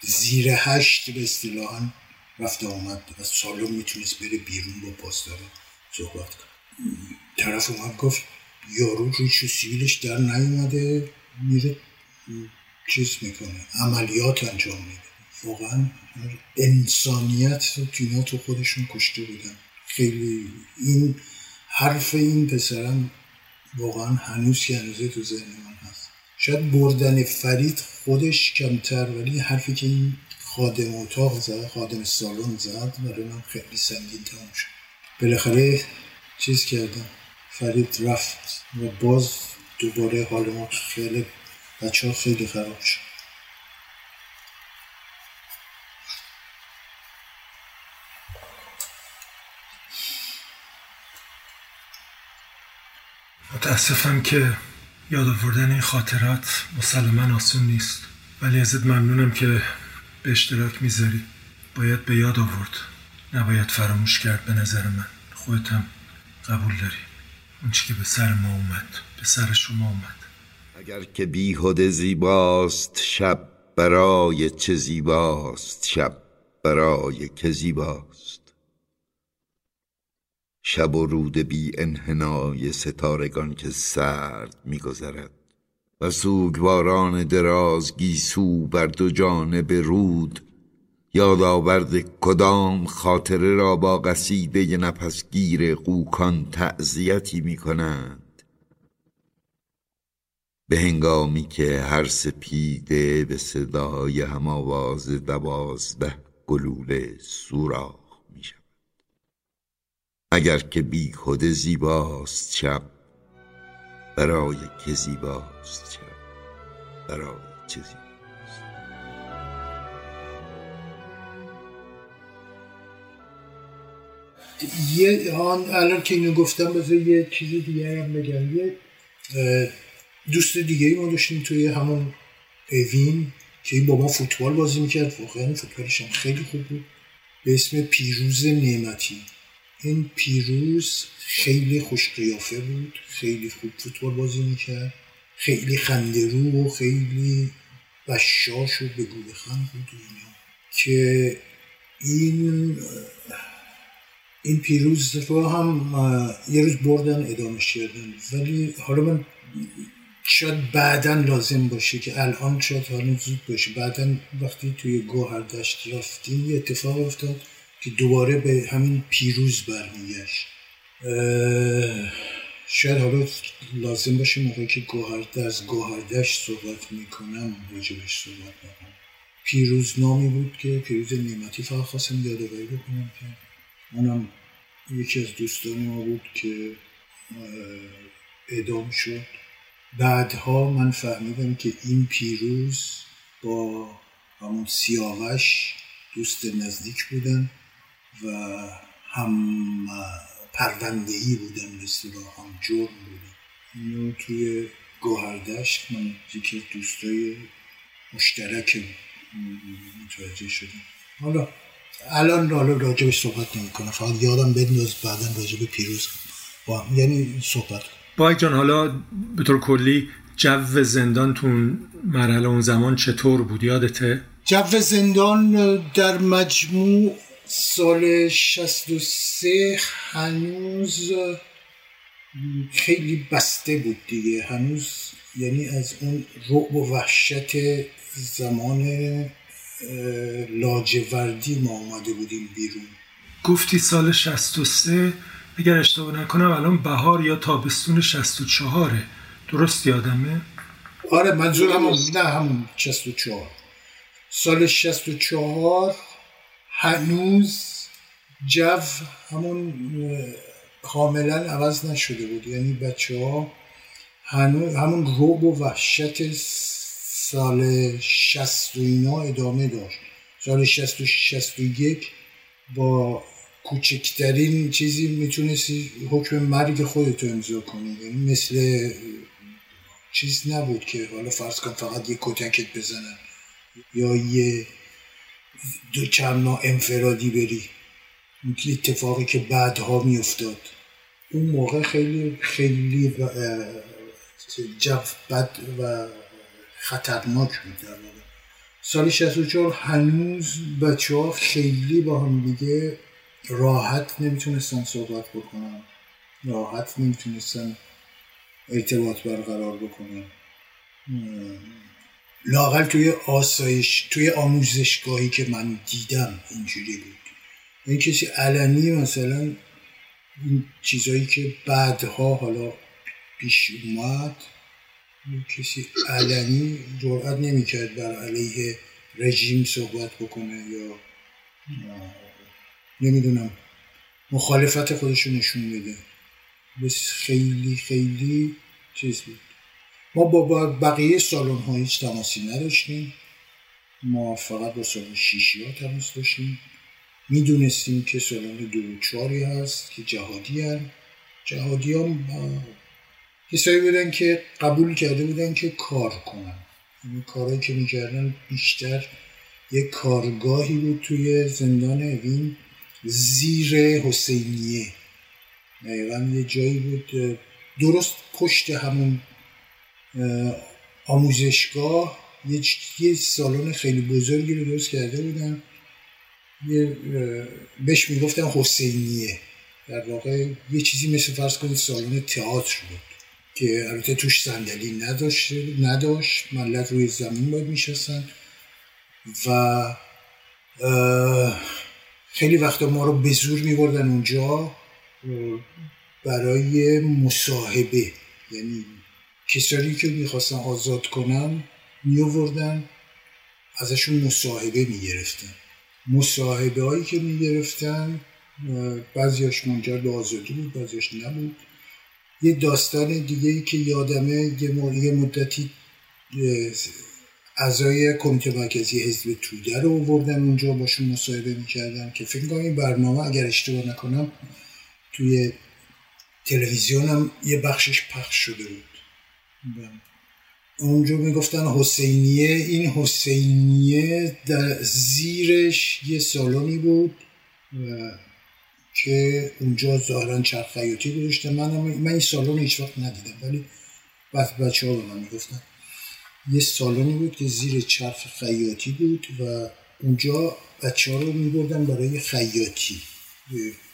زیر هشت به اصطلاحا رفته آمد از سالن می‌تونست بره بیرون با پاسدارا صحبت کنه. طرف اومد گفت یارو ریش و سیویلش در نیومده میره چیز می‌کنه عملیات انجام میده. واقعا انسانیت رو تینا تو خودشون کشته بودن. خیلی این حرف این پسرم واقعا هنوز که هنوزه تو ذهن من هست. شاید بردن فرید خودش کمتر ولی حرفی که این خادم اتاق زد خادم سالن زد برای من خیلی سنگین تمام شد. بالاخره چیز کردم. فرید رفت و باز دوباره حال ما خیلی بچه ها خیلی خراب شد. متاسفم که یاد آوردن این خاطرات مسلما آسون نیست. ولی ازت ممنونم که به اشتراک می‌ذاری. باید به یاد آورد. نباید فراموش کرد به نظر من. خودتم قبول داری. اون چی که به سر ما اومد. به سر شما اومد. اگر که بیهوده زیباست شب برای چه زیباست؟ شب برای که زیباست. شب و رود بی انحنای ستارگان که سرد میگذرد و سوگواران دراز گیسو بر دو جانب رود یادآورد کدام خاطره را با قصیده نفسگیر قوکان تعذیتی می کنند به هنگامی که هر سپیده به صدای هم آواز دوازده گلوله سوراخ اگر که بیخود زیباست شب برای که زیباست شب برای چه زیباست. یه آن الان که اینو گفتم بذار یه چیز دیگه هم بگم. یه دوست دیگه ای ما داشتیم توی همون اوین که این با ما فوتبال بازی می‌کرد. واقعا فوتبالش هم خیلی خوب بود. به اسم پیروز نعمتی. این پیروز خیلی خوش قیافه بود خیلی خوب فوتبال بازی می‌کرد خیلی خندرو و خیلی بشاش و بگو بخند بود اینا. که این این پیروز رو هم یه روز بردن ادامه کردن. ولی حالا من شاید بعدا لازم باشه که الان شاید حالا زود باشه. بعدا وقتی توی گوهر دشت رفتیم یه اتفاق افتاد. که دوباره به همین پیروز برمیگشت. شاید حالا لازم باشه موقعی که گوهر از گوهردشت صحبت می‌کنم راجبش صحبت می‌کنم پیروز نامی بود که پیروز نعمتی فقط خواستم یادآوری بکنم که اونم یکی از دوستان ما بود که اعدام شد. بعدها من فهمیدم که این پیروز با همون سیاوش دوست نزدیک بودن. و هم پرونده ای بودن مثل با هم جرم بودن اینو توی گوهردشت من یکی دوستای مشترک متوجه شدم. حالا الان حالا راجبش صحبت نمی کنم فقط یادم بنداز بعدا راجب پیروز. با یعنی صحبت با جان حالا به طور کلی جو زندانتون مرحله اون زمان چطور بود؟ یادته؟ جو زندان در مجموع سال 63 هنوز خیلی بسته بود دیگه. هنوز یعنی از اون رعب و وحشت زمان لاجوردی ما آمده بودیم بیرون. گفتی سال 63 اگر اشتباه نکنم الان بهار یا تابستون 64 درست یادمه؟ آره منظور همون نه همون 64 سال 64 هنوز جو همون کاملا عوض نشده بود. یعنی بچه ها هنوز همون روب و وحشت سال 60 و اینا ادامه داشت. سال 60 و 61 با کوچکترین چیزی می‌تونستی حکم مرگ خودتو امضا کنی. یعنی مثل چیز نبود که حالا فرض کن فقط یه کتکت بزنن یا یه دو چند ماه انفرادی بری. اتفاقی که بعدها میافتاد. اون موقع خیلی خیلی جو بد و خطرناک بود سال 64 هنوز بچه ها خیلی با هم دیگه راحت نمی‌تونستن صحبت بکنن. راحت نمی‌تونستن ارتباط برقرار بکنن. لاقل توی آسایش توی آموزشگاهی که من دیدم اینجوری بود. این کسی علنی مثلا این چیزایی که بعدها حالا پیش اومد کسی علنی جرأت نمی‌کرد بر علیه رژیم صحبت بکنه یا نمی‌دونم مخالفت خودش رو نشون بده. بس خیلی خیلی چیز بود. ما با بقیه سالن ها هیچ تماسی نداشتیم. ما فقط با سالن شیشی ها تماس داشتیم. می‌دونستیم که سالن دو چاری هست که جهادی هن. جهادی ها کسایی بودن که قبول کرده بودن که کار کنن. این کارهایی که می‌کردن بیشتر یک کارگاهی بود توی زندان اوین زیر حسینیه. دقیقا یه جایی بود درست پشت همون آموزشگاه یه, یه سالن خیلی بزرگی رو درست کرده بودن. یه بهش می‌گفتن حسینیه. در واقع یه چیزی مثل فرض کنید سالن تئاتر بود که البته توش صندلی نداشت نداشت. ملت روی زمین باید میشستن. و خیلی وقتا ما رو به زور میبردن اونجا برای مصاحبه. یعنی کسانی که می‌خواستن آزاد کنن میووردن ازشون مصاحبه می‌گرفتن. مصاحبه هایی که می‌گرفتن بعضیاش منجر به آزادی بود بعضیاش نبود. یه داستان دیگه ای که یادمه یه مدتی اعضای کمیته مرکزی حزب توده رو آوردن اونجا باشون مصاحبه می‌کردن که فکر کنم این برنامه اگر اشتباه نکنم توی تلویزیون هم یه بخشش پخش شده بود. اونجا می‌گفتن حسینیه. این حسینیه در زیرش یه سالونی بود که اونجا ظاهرا چرخ خیاطی گذاشته. من من این سالن هیچ وقت ندیدم ولی بعد بچه ها به من می‌گفتن. یه سالنی بود که زیر چرخ خیاطی بود و اونجا بچه ها رو میبردن برای خیاطی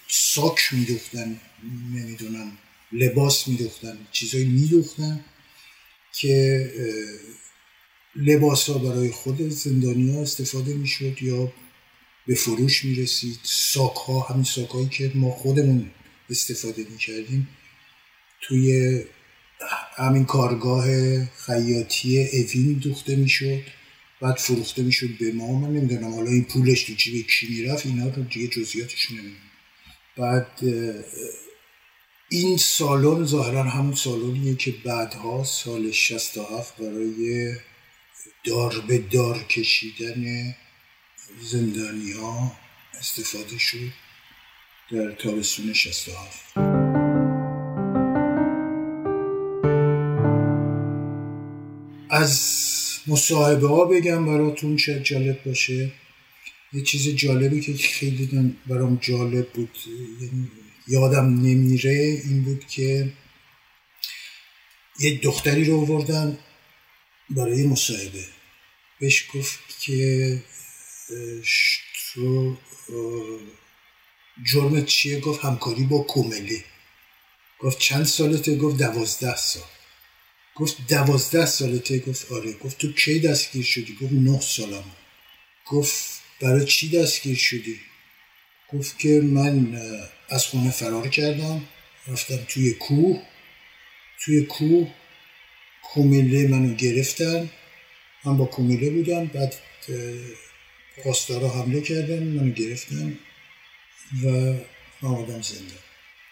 ساک میدوختن نمی‌دونم لباس میدوختن چیزایی میدوختن. که لباس ها برای خود زندانی ها استفاده می‌شد یا به فروش می‌رسید. ساک ها همین ساک هایی که ما خودمون استفاده می‌کردیم توی همین کارگاه خیاطی اوین دوخته می‌شد بعد فروخته می‌شد به ما. من نمی‌دونم حالا این پولش تو جیب کی می‌رفت اینا رو دیگه جزئیاتش نمی‌دونم. بعد این سالن ظاهرا همون سالونیه که بعدها سال 67 برای دار به دار کشیدن زندانی ها استفاده شد در تابستون 67 از مصاحبه ها بگم براتون شاید جالب باشه. یه چیز جالبی که خیلی برام جالب بود یعنی یادم نمیره این بود که یه دختری رو آوردن برای مصاحبه. بهش گفت که تو جرمت چیه؟ گفت همکاری با کوملی. گفت چند سالته؟ گفت دوازده سال. گفت دوازده سالته؟ گفت آره. گفت تو کی دستگیر شدی؟ گفت نه سالم گفت برای چی دستگیر شدی؟ گفت که من از خونه فرار کردم. رفتم توی کوه. توی کوه کومیله منو گرفتن. من با کومیله بودم بعد پاسدارا حمله کردن منو گرفتن و آمدم زندان.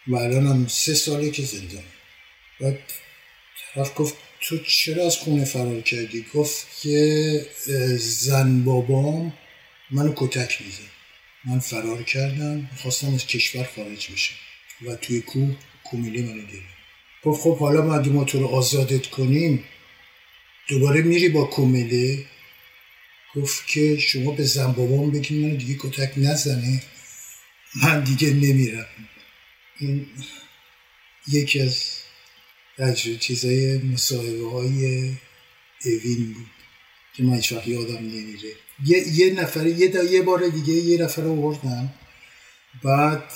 و الان هم سه ساله که زندان. بعد طرف گفت تو چرا از خونه فرار کردی؟ گفت که زن بابام منو کتک میزن من فرار کردم خواستم از کشور خارج بشم و توی کوه کومیله منو گرفت گفت خب حالا ما ما تو رو آزادت کنیم دوباره میری با کومیله گفت که شما به زن بابام منو دیگه کتک نزنه. من دیگه نمیرم. این یکی از چیزای مصاحبه های اوین بود که من هیچ یادم نمیره. یه, یه نفر یه, یه بار دیگه یه نفر رو بردم بعد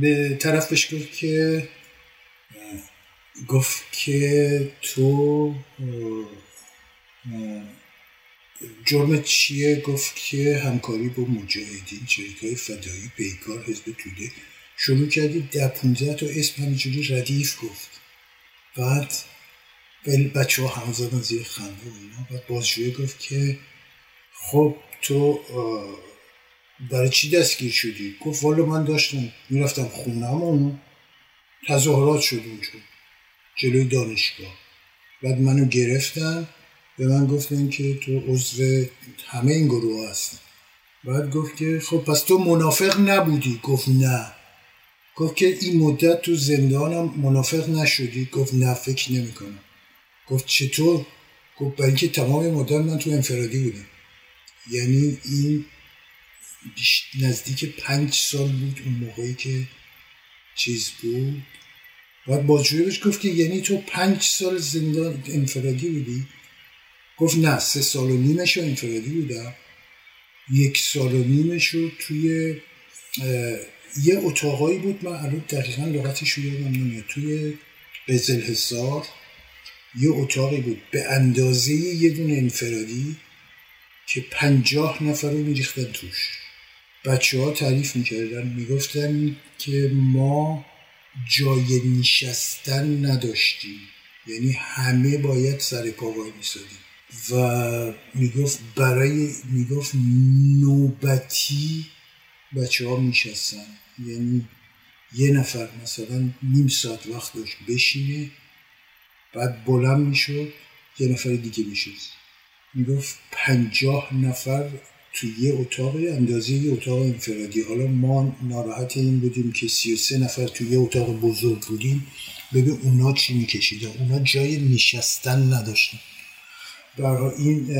به طرف بهش گفت که گفت که تو جرم چیه؟ گفت که همکاری با مجاهدین شرکت های فدایی پیکار حزب توده. شروع کردی ده پونزه تا اسم همینجوری ردیف گفت. بعد ولی بچه ها هم زدن زیر خنده و اینا. بعد بازجویه گفت که خب تو برای چی دستگیر شدی؟ گفت والا من داشتم می‌رفتم خونم و تظاهرات شد اونجا جلوی دانشگاه. بعد منو گرفتن به من گفتن که تو عضو همه این گروه هستی. بعد گفت که خب پس تو منافق نبودی؟ گفت نه. گفت که این مدت تو زندانم منافق نشدی؟ گفت نه فکر نمی کنم گفت چطور؟ گفت برای اینکه تمام مدت من تو انفرادی بودم. یعنی این نزدیک پنج سال بود اون موقعی که چیز بود. بعد بازجوی بهش گفت که یعنی تو پنج سال زندان انفرادی بودی؟ گفت نه سه سال و نیمش رو انفرادی بودم. یک سال و نیمش رو توی یه اتاقایی بود. من الان دقیقا لغتش رو یادم نمیاد. توی قزل حسار یه اتاقی بود. به اندازه یه دونه انفرادی که پنجاه نفر رو میریختن توش. بچه ها تعریف می‌کردن می‌گفتن که ما جای نشستن نداشتیم. یعنی همه باید سر پا و می‌گفت برای می‌گفت نوبتی بچه ها میشستن. یعنی یه نفر مثلا نیم ساعت وقت داشت بشینه بعد بلند می‌شد یه نفر دیگه میشست. می‌گفت پنجاه نفر توی یه اتاق اندازه یه اتاق انفرادی. حالا ما ناراحت این بودیم که 33 نفر توی یه اتاق بزرگ بودیم. ببین اونا چی میکشیدن؟ اونا جای نشستن نداشتن. برای این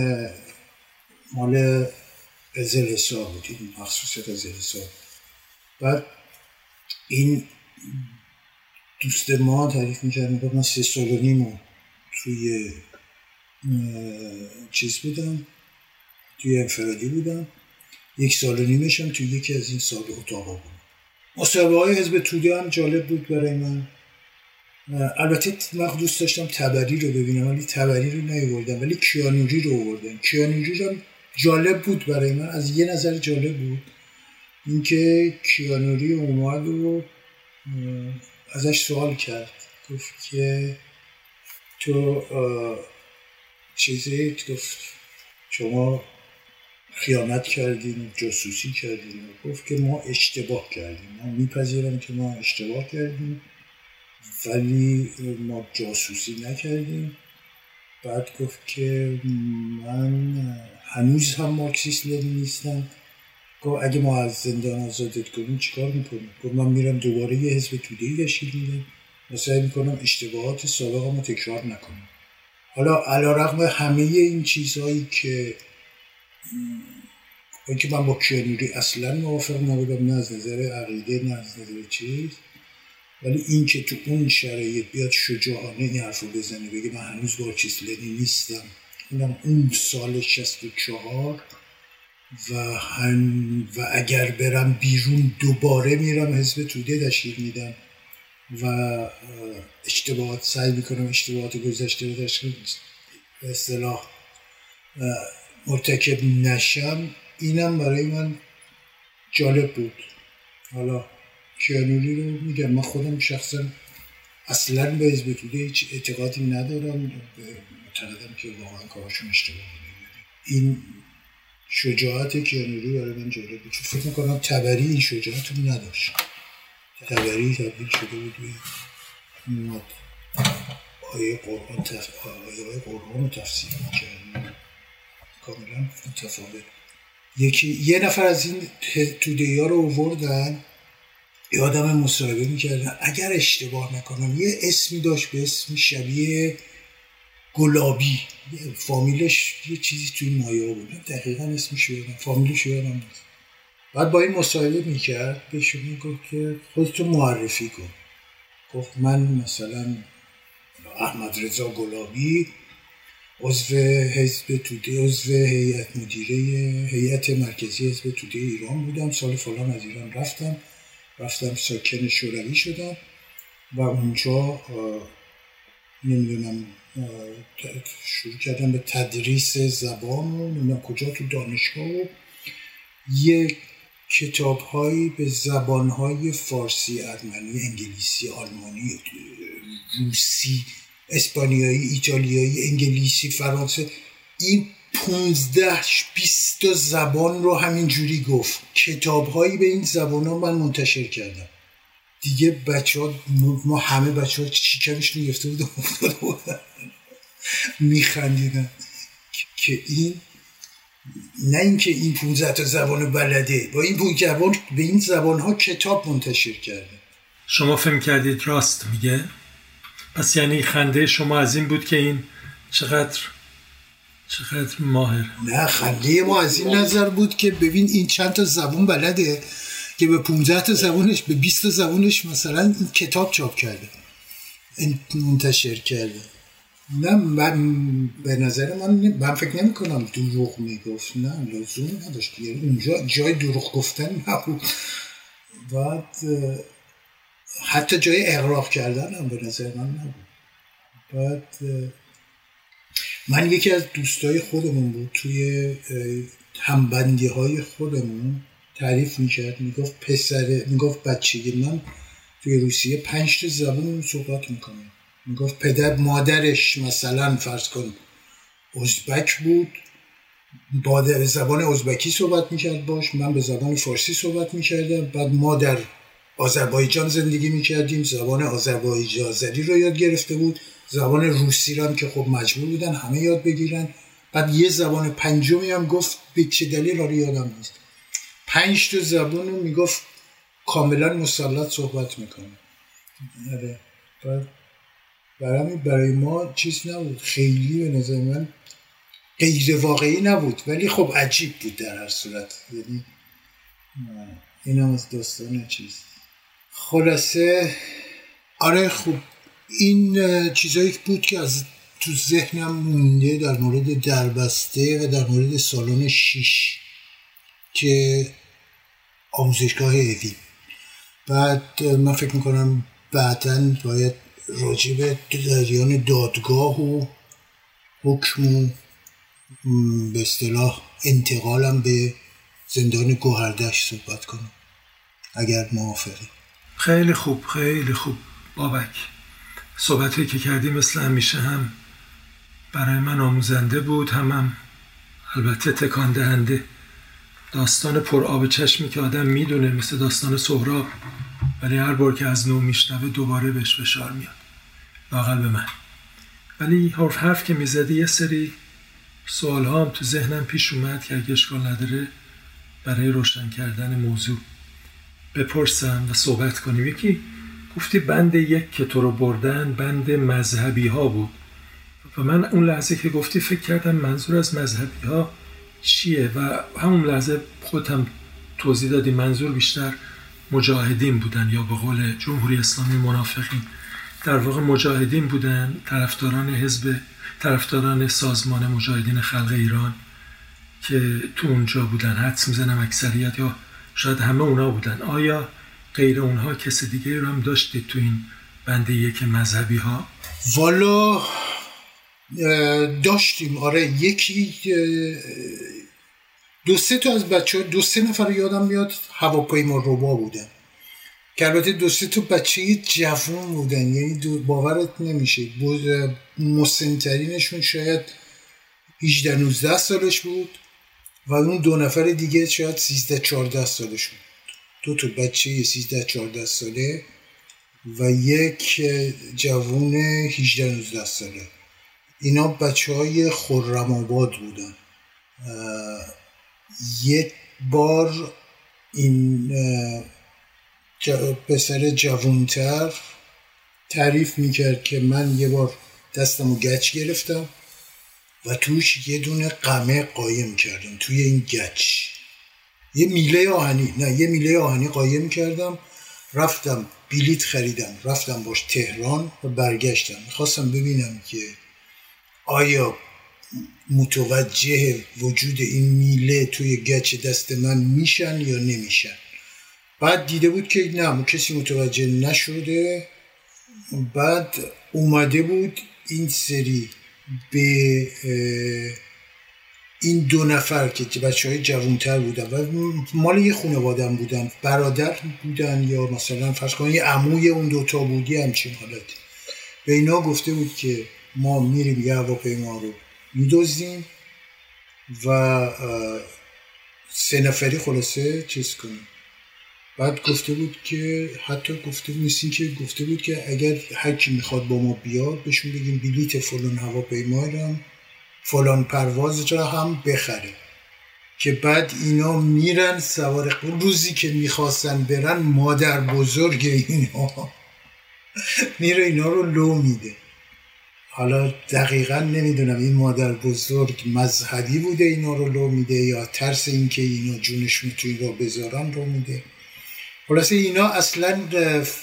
مال قزل حساب بود. این مخصوص قزل حساب بعد این دوست ما تعریف می‌کرد می‌گفت من سه سال و نیم توی چیز بودم توی انفرادی بودم. یک سال و نیمشم توی یکی از این سال اتاق بودم مصاحبه های حزب توده هم جالب بود برای من. البته من دوست داشتم تبری رو ببینم ولی تبری رو نیوردم ولی کیانوری رو آوردن کیانوری رو جالب بود برای من از یه نظر جالب بود. اینکه کیانوری اومد و ازش سوال کرد. گفت که تو چیزی گفت شما خیانت کردیم جاسوسی کردیم گفت که ما اشتباه کردیم. من میپذیرم که ما اشتباه کردیم ولی ما جاسوسی نکردیم. بعد گفت که من هنوز هم مارکسیست نیستم گفت اگه ما از زندان آزادت کنیم چیکار می‌کنیم؟ گفت من میرم دوباره یه حزب توده تشکیل میدم و سعی می‌کنم اشتباهات سابقم تکرار نکنم. حالا علا رقم همه این چیزهایی که که من با کیانوری اصلا موافق نبودم نه از نظر عقیده نه از نظر چیز ولی این که تو اون شرایط بیاد شجاعانه این حرف رو بزنه بگه من هنوز با لنی نیستم. اونم اون سال 64 و, هم و اگر برم بیرون دوباره میرم حزب توده تشکیل میدم و اشتباهات سعی می‌کنم اشتباهات گذشته رو به اصطلاح مرتکب نشم اینم برای من جالب بود. حالا کیانوری رو میگم. من خودم شخصا اصلا به حزب توده هیچ اعتقادی ندارم. معتقدم که واقعا کارشون اشتباه این شجاعت کیانوری برای من جالب بود فکر می‌کنم تبری این شجاعت رو نداشت. تبری تبدیل شده بود به آیه قرآن تف... آیه قرآن رو تفسیر می‌کرد کاملا متفاوت. یکی یه نفر از این توده ها رو آوردن. یه آدم مصاحبه می‌کردن. اگر اشتباه نکنم یه اسمی داشت به اسم شبیه گلابی. فامیلش یه چیزی توی مایا بود دقیقا اسمش یادم. فامیلش یادم نیست. بعد با این مصاحبه می‌کرد بهش می‌گفت که خودتو معرفی کن. گفت من مثلا احمد رضا گلابی عضو حزب توده عضو هیئت مدیره هیئت مرکزی حزب توده ایران بودم. سال فلان از ایران رفتم. رفتم ساکن شوروی شدم. و اونجا نمی‌دونم شروع کردم به تدریس زبان. و کجا تو دانشگاه. و یک کتاب هایی به زبان های فارسی، ارمنی، انگلیسی، آلمانی، روسی، اسپانیایی، ایتالیایی، انگلیسی، فرانسه این پونزده بیست زبان رو همینجوری گفت. کتاب هایی به این زبان ها من منتشر کردم. دیگه بچه ها ما همه بچه ها چیکمش نیفته بود افتاده میخندیدن. که این نه اینکه این 15 تا زبان بلده با این زبان به این زبان ها کتاب منتشر کرده. شما فهم کردید راست میگه؟ پس یعنی خنده شما از این بود که این چقدر چقدر ماهر. نه خنده ما از این نظر بود که ببین این چند تا زبون بلده. که به 15 تا زبونش به 20 تا زبونش مثلا کتاب چاپ کرده. منتشر کرده. نه من به نظر من من فکر نمی کنم دروغ می‌گفت. نه لزومی نداشت. یعنی اونجا جای دروغ گفتن نبود. بعد حتی جای اقراق کردن هم به نظر من نبود. بعد من یکی از دوستای خودمون بود. توی همبندی های خودمون. تعریف می‌کرد می‌گفت پسر می‌گفت بچگی من توی روسیه پنج تا زبون صحبت می‌کنه. می‌گفت پدر مادرش مثلا فرض کن ازبک بود با زبان ازبکی صحبت می‌کرد باش من به زبان فارسی صحبت می‌کردم بعد ما در آذربایجان زندگی می‌کردیم زبان آذربایجانی رو یاد گرفته بود زبان روسی رو هم که خب مجبور بودن همه یاد بگیرن. بعد یه زبان پنجمی هم گفت به چه دلیل رو یادم نیست. پنج تا زبان رو می‌گفت کاملا مسلط صحبت می‌کنه. آره. برای برای ما چیز نبود. خیلی به نظر من غیر واقعی نبود. ولی خب عجیب بود در هر صورت. یعنی این هم از داستان چیز. خلاصه آره خوب این چیزایی بود که از تو ذهنم مونده در مورد دربسته و در مورد سالن شیش. که آموزشگاه اوین بعد من فکر می‌کنم بعدا باید راجع به جریان دادگاه و حکم و به اصطلاح انتقالم به زندان گوهردش صحبت کنم. اگر موافقی. خیلی خوب خیلی خوب. بابک صحبتی که کردی مثل همیشه هم برای من آموزنده بود هم, هم البته تکان دهنده. داستان پر آب چشمی که آدم می‌دونه مثل داستان سهراب ولی هر بار که از نو میشنوه دوباره بهش فشار میاد. لاقل به من. ولی حرف حرف که می‌زدی یه سری سوال هم تو ذهنم پیش اومد که اگه اشکال نداره برای روشن کردن موضوع بپرسم و صحبت کنیم. یکی گفتی بند یک که تو رو بردن بند مذهبی ها بود. و من اون لحظه که گفتی فکر کردم منظور از مذهبی ها چیه؟ و همون لحظه خودم توضیح دادی منظور بیشتر مجاهدین بودن یا به قول جمهوری اسلامی منافقین. در واقع مجاهدین بودن طرفداران حزب طرفداران سازمان مجاهدین خلق ایران که تو اونجا بودن حدس می‌زنم اکثریت یا شاید همه اونا بودن. آیا غیر اونها کس دیگه رو هم داشتید تو این بنده یک مذهبی ها والا داشتیم. آره یکی دو سه تا از بچه ها دو سه نفر یادم میاد هواپیما روبا بودن. که البته دو سه تا بچه جوان بودن. یعنی باورت نمیشه. مسنترینشون شاید 18 19 سالش بود و اون دو نفر دیگه شاید 13 14 سالش بود. دو تا بچه 13 14 ساله و یک جوون 18 19 ساله. اینا بچه های خرم آباد بودن یک بار این پسر جوانتر تعریف می‌کرد که من یه بار دستم رو گچ گرفتم و توش یه دونه قمه قایم کردم توی این گچ. یه میله آهنی نه یه میله آهنی قایم کردم رفتم بلیت خریدم رفتم باش تهران و برگشتم. می‌خواستم ببینم که آیا متوجه وجود این میله توی گچ دست من میشن یا نمیشن؟ بعد دیده بود که نه کسی متوجه نشده. بعد اومده بود این سری به این دو نفر که بچه های جوانتر بودن و مال یه خانوادن بودن برادر بودن یا مثلا فرض کن یه عموی اون دوتا بودی همچین حالتی. به اینا گفته بود که ما میریم یه هواپیما رو میدوزیم و سه نفری خلاصه چیز کنیم. بعد گفته بود که حتی گفته بود که گفته بود که اگر هر می‌خواد با ما بیاد بهشون بگیم بلیت فلان هواپیما هم فلان پرواز را هم بخره که بعد اینا میرن سوار روزی که می‌خواستن برن مادر بزرگ اینا. میره اینا رو لو میده. حالا دقیقا نمی‌دونم این مادر بزرگ مذهبی بوده اینا رو لو میده یا ترس اینکه اینا جونشون تو این رو بذارن رو میده. خلاصه اینا اصلا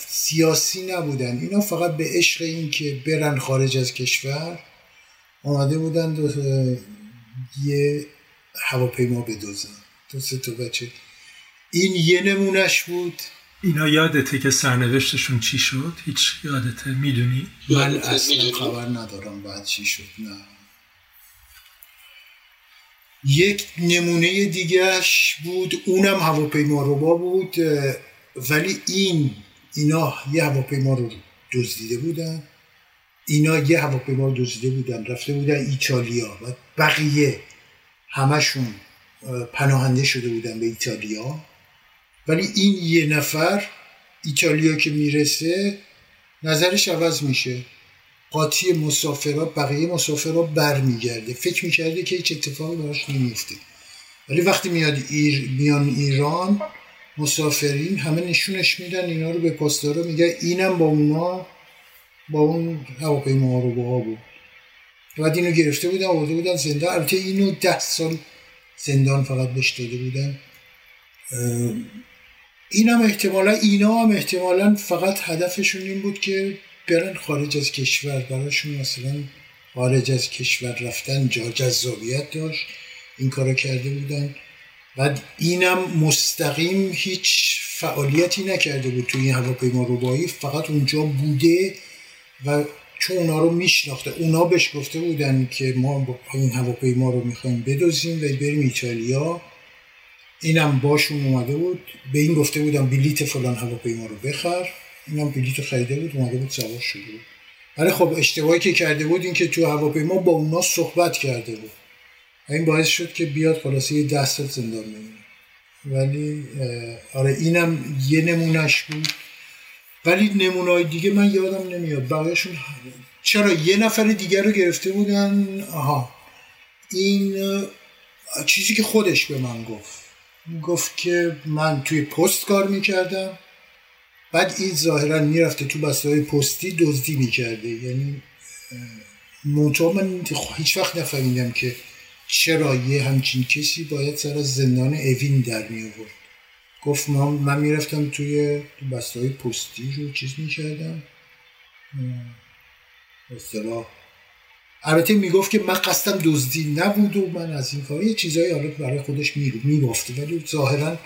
سیاسی نبودن. اینا فقط به عشق این که برن خارج از کشور آمده بودن دو یه هواپیما بدوزن. دو سه تا بچه. این یه نمونش بود. اینا یادته که سرنوشتشون چی شد؟ هیچ یادته می‌دونی؟ من اصلا خبر ندارم بعد چی شد نه. یک نمونه دیگهش بود اونم هواپیما روبا بود ولی این اینا یه هواپیما رو دزدیده بودن. اینا یه هواپیما رو دزدیده بودن رفته بودن ایتالیا. و بقیه همشون پناهنده شده بودن به ایتالیا. ولی این یه نفر ایتالیا که می‌رسه نظرش عوض میشه. قاطی مسافرها بقیه مسافرها برمیگرده. فکر می‌کرده که هیچ اتفاقی براش نمیفته ولی وقتی میاد ایر میان ایران مسافرین همه نشونش میدن اینا رو به پاسدارا میگه اینم با اونا با اون هواپیما رو با بود. بعد اینو گرفته بودن آورده بودن زندان. البته اینو ده سال زندان فقط بهش داده بودن. این هم احتمالا اینا هم احتمالا فقط هدفشون این بود که برن خارج از کشور. براشون مثلا خارج از کشور رفتن جا جذابیت داشت. این کارو کرده بودن. بعد اینم مستقیم هیچ فعالیتی نکرده بود توی این هواپیما روبایی فقط اونجا بوده و چون اونا رو میشناخته. اونا بهش گفته بودن که ما این هواپیما رو می‌خوایم بدوزیم و بریم ایتالیا. اینم باشون اومده بود. به این گفته بودم بلیت فلان هواپیما رو بخر. اینم بلیت خریده بود اومده بود سوار شده بود. ولی خب اشتباهی که کرده بود این که تو هواپیما با اونا صحبت کرده بود. این باعث شد که بیاد خلاصه یه دست زندان بمونه. ولی آره اینم یه نمونهش بود. ولی نمونای دیگه من یادم نمیاد. بقیهشون چرا یه نفر دیگر رو گرفته بودن؟ آها. این چیزی که خودش به من گفت. گفت که من توی پست کار می‌کردم. بعد این ظاهرا می‌رفته تو بسته های پستی دزدی می‌کرده. یعنی منطقه من هیچ وقت نفهمیدم که چرا یه همچین کسی باید سر از زندان اوین در می آورد گفت من, من می‌رفتم توی بسته های پستی رو چیز می‌کردم. اصطلاح البته می‌گفت که من قصدم دزدی نبود و من از این کار یه چیزایی حالا برای خودش می‌گفته ولی ظاهرا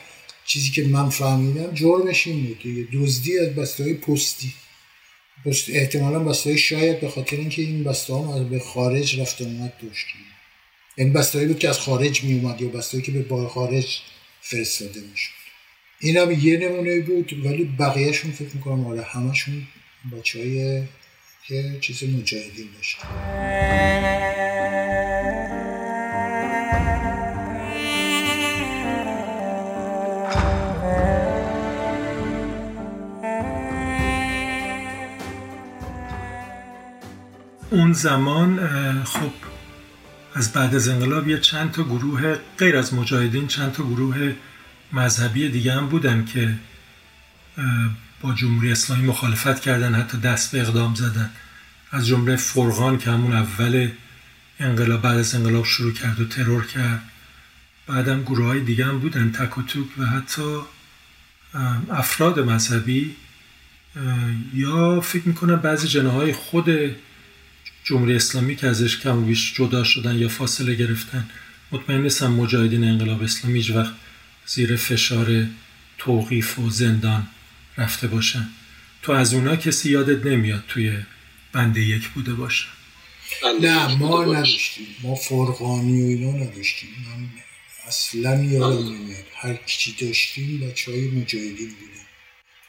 چیزی که من فهمیدم جرمش این بود. دزدی از بسته های پستی احتمالا بسته های شاید به خاطر اینکه این بسته ها به خارج رفته اومد داشت یعنی بسته بود که از خارج می اومد یا بسته که به بار خارج فرستاده می‌شد. این هم یه نمونه بود ولی بقیهشون فکر می‌کنم آره همشون بچه های که چیز مجاهدین اون زمان خب از بعد از انقلاب یه چند تا گروه غیر از مجاهدین چند تا گروه مذهبی دیگه هم بودن که با جمهوری اسلامی مخالفت کردن حتی دست به اقدام زدن. از جمله فرغان که همون اول انقلاب بعد از انقلاب شروع کرد و ترور کرد. بعدم گروه های دیگه هم بودن تک و توک و حتی افراد مذهبی یا فکر می‌کنم بعضی جناهای خود جمهوری اسلامی که ازش کم بیش جدا شدن یا فاصله گرفتن. مطمئن نیستم مجاهدین انقلاب اسلامی هیچ وقت زیر فشار توقیف و زندان رفته باشن تو از اونا کسی یادت نمیاد توی بند یک بوده باشه. نه ما نداشتیم ما فرقانی و اینا نداشتیم. من اصلا یادم نمیاد. هر چی داشتیم بچه های مجاهدین بودیم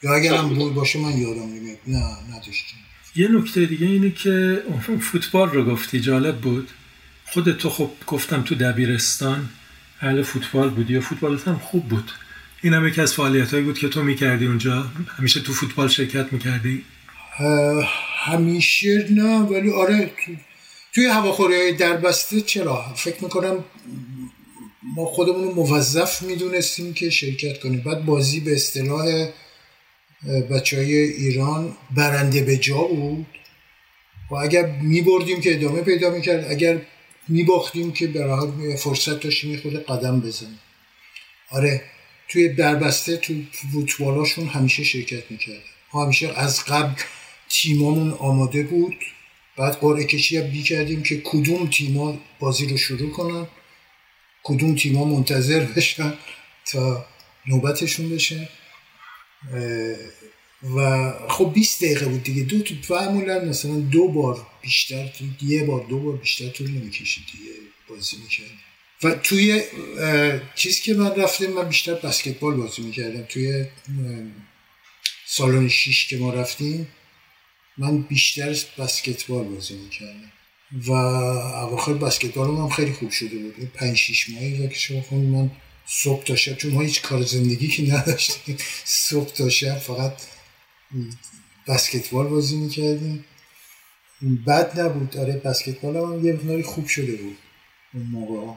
یا اگر هم بود باشه من یادم نمیاد. نه نداشتیم. یه نکته دیگه اینه که فوتبال رو گفتی جالب بود. خود تو خب گفتم تو دبیرستان اهل فوتبال بودی یا فوتبالت هم خوب بود. این هم یکی از فعالیت بود که تو می‌کردی اونجا؟ همیشه تو فوتبال شرکت می‌کردی؟ همیشه نه ولی آره تو... توی هواخوری دربسته چرا؟ فکر می‌کنم ما خودمون موظف می‌دونستیم که شرکت کنیم. بعد بازی به اصطلاح بچه های ایران برنده به جا بود. و اگر میبردیم که ادامه پیدا می‌کرد اگر میباختیم که به فرصت داشتیم خود قدم بزنیم. آره. توی دربسته تو فوتبالاشون همیشه شرکت می‌کردم ما همیشه از قبل تیمامون آماده بود. بعد قرعه کشی هم کردیم که کدوم تیما بازی رو شروع کنن کدوم تیما منتظر بشن تا نوبتشون بشه. و خب 20 دقیقه بود دیگه. دو تو معمولا مثلا دو بار بیشتر یه بار دو بار بیشتر طول نمی‌کشید دیگه بازی می‌کرد و توی چیزی که من رفتم من بیشتر بسکتبال بازی می‌کردم. توی سالن شیش که ما رفتیم من بیشتر بسکتبال بازی می‌کردم. و اواخر بسکتبال من خیلی خوب شده بود. پنج شیش ماهی و که شما من صبح تا شب چون ما هیچ کار زندگی که نداشتیم صبح تا شب فقط بسکتبال بازی می‌کردیم. بد نبود. آره بسکتبال هم یه خوب شده بود اون موقع.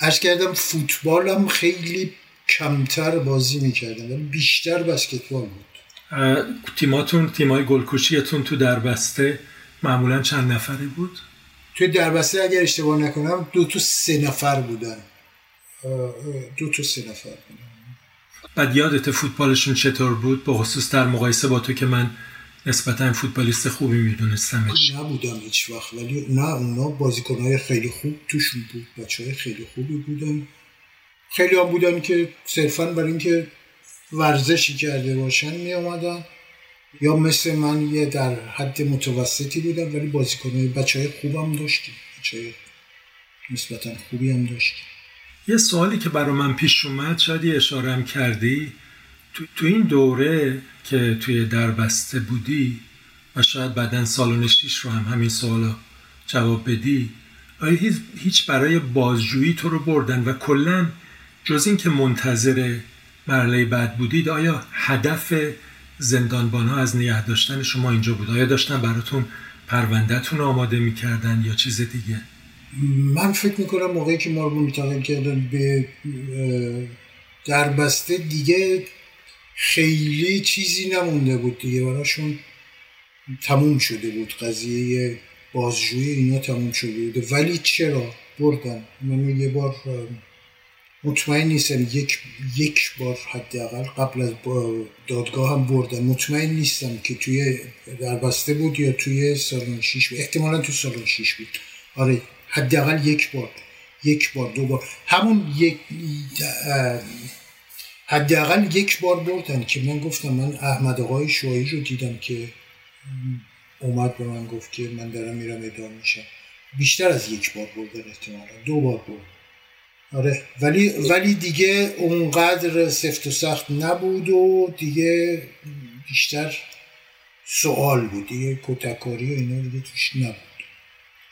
ارز کردم فوتبال خیلی کمتر بازی می‌کردم ولی بیشتر بسکتبال بود. تیماتون تیمای گلکوشیتون تو دربسته معمولا چند نفری بود؟ توی دربسته اگر اشتباه نکنم دو تا سه نفر بودن. دو تا سه نفر بودن. بعد یادت فوتبالشون چطور بود؟ به خصوص در مقایسه با تو که من نسبتا فوتبالیست خوبی میدونستمش. نبودم هیچ وقت ولی نه اونا بازیکنهای خیلی خوب توشون بود بچه های خیلی خوبی بودن. خیلی هم بودن که صرفا برای اینکه ورزشی کرده باشن می آمدن یا مثل من یه در حد متوسطی بودن ولی بازیکنهای بچه های خوبم داشتیم. بچه های نسبتا خوبی هم داشتیم. یه سوالی که برای من پیش اومد شاید یه اشاره کردی. تو, تو این دوره که توی دربسته بودی و شاید بعدا سالن شیش رو هم همین سوالا جواب بدی آیا هیچ برای بازجویی تو رو بردن و کلا جز این که منتظر مرحله بعد بودید آیا هدف زندانبان ها از نگه داشتن شما اینجا بود؟ آیا داشتن براتون پروندهتون آماده می‌کردن یا چیز دیگه؟ من فکر می‌کنم موقعی که ما رو منتقل کردن به دربسته دیگه خیلی چیزی نمونده بود دیگه. براشون تموم شده بود قضیه بازجویی اینا تموم شده بود. ولی چرا؟ بردن. من یه بار مطمئن نیستم یک یک بار حداقل قبل از دادگاه هم بردن. مطمئن نیستم که توی دربسته بود یا توی سالن شیش بود. احتمالا توی سالن شیش بود. آره حداقل یک بار. یک بار دو بار. همون یک حداقل یک بار بردن که من گفتم من احمد آقای شوهی رو دیدم که اومد به من گفت که من دارم میرم ادام میشم. بیشتر از یک بار بردن احتمالا. دو بار برد آره. ولی ولی دیگه اونقدر سفت و سخت نبود و دیگه بیشتر سوال بود. دیگه کتکاری و اینا دیگه توش نبود.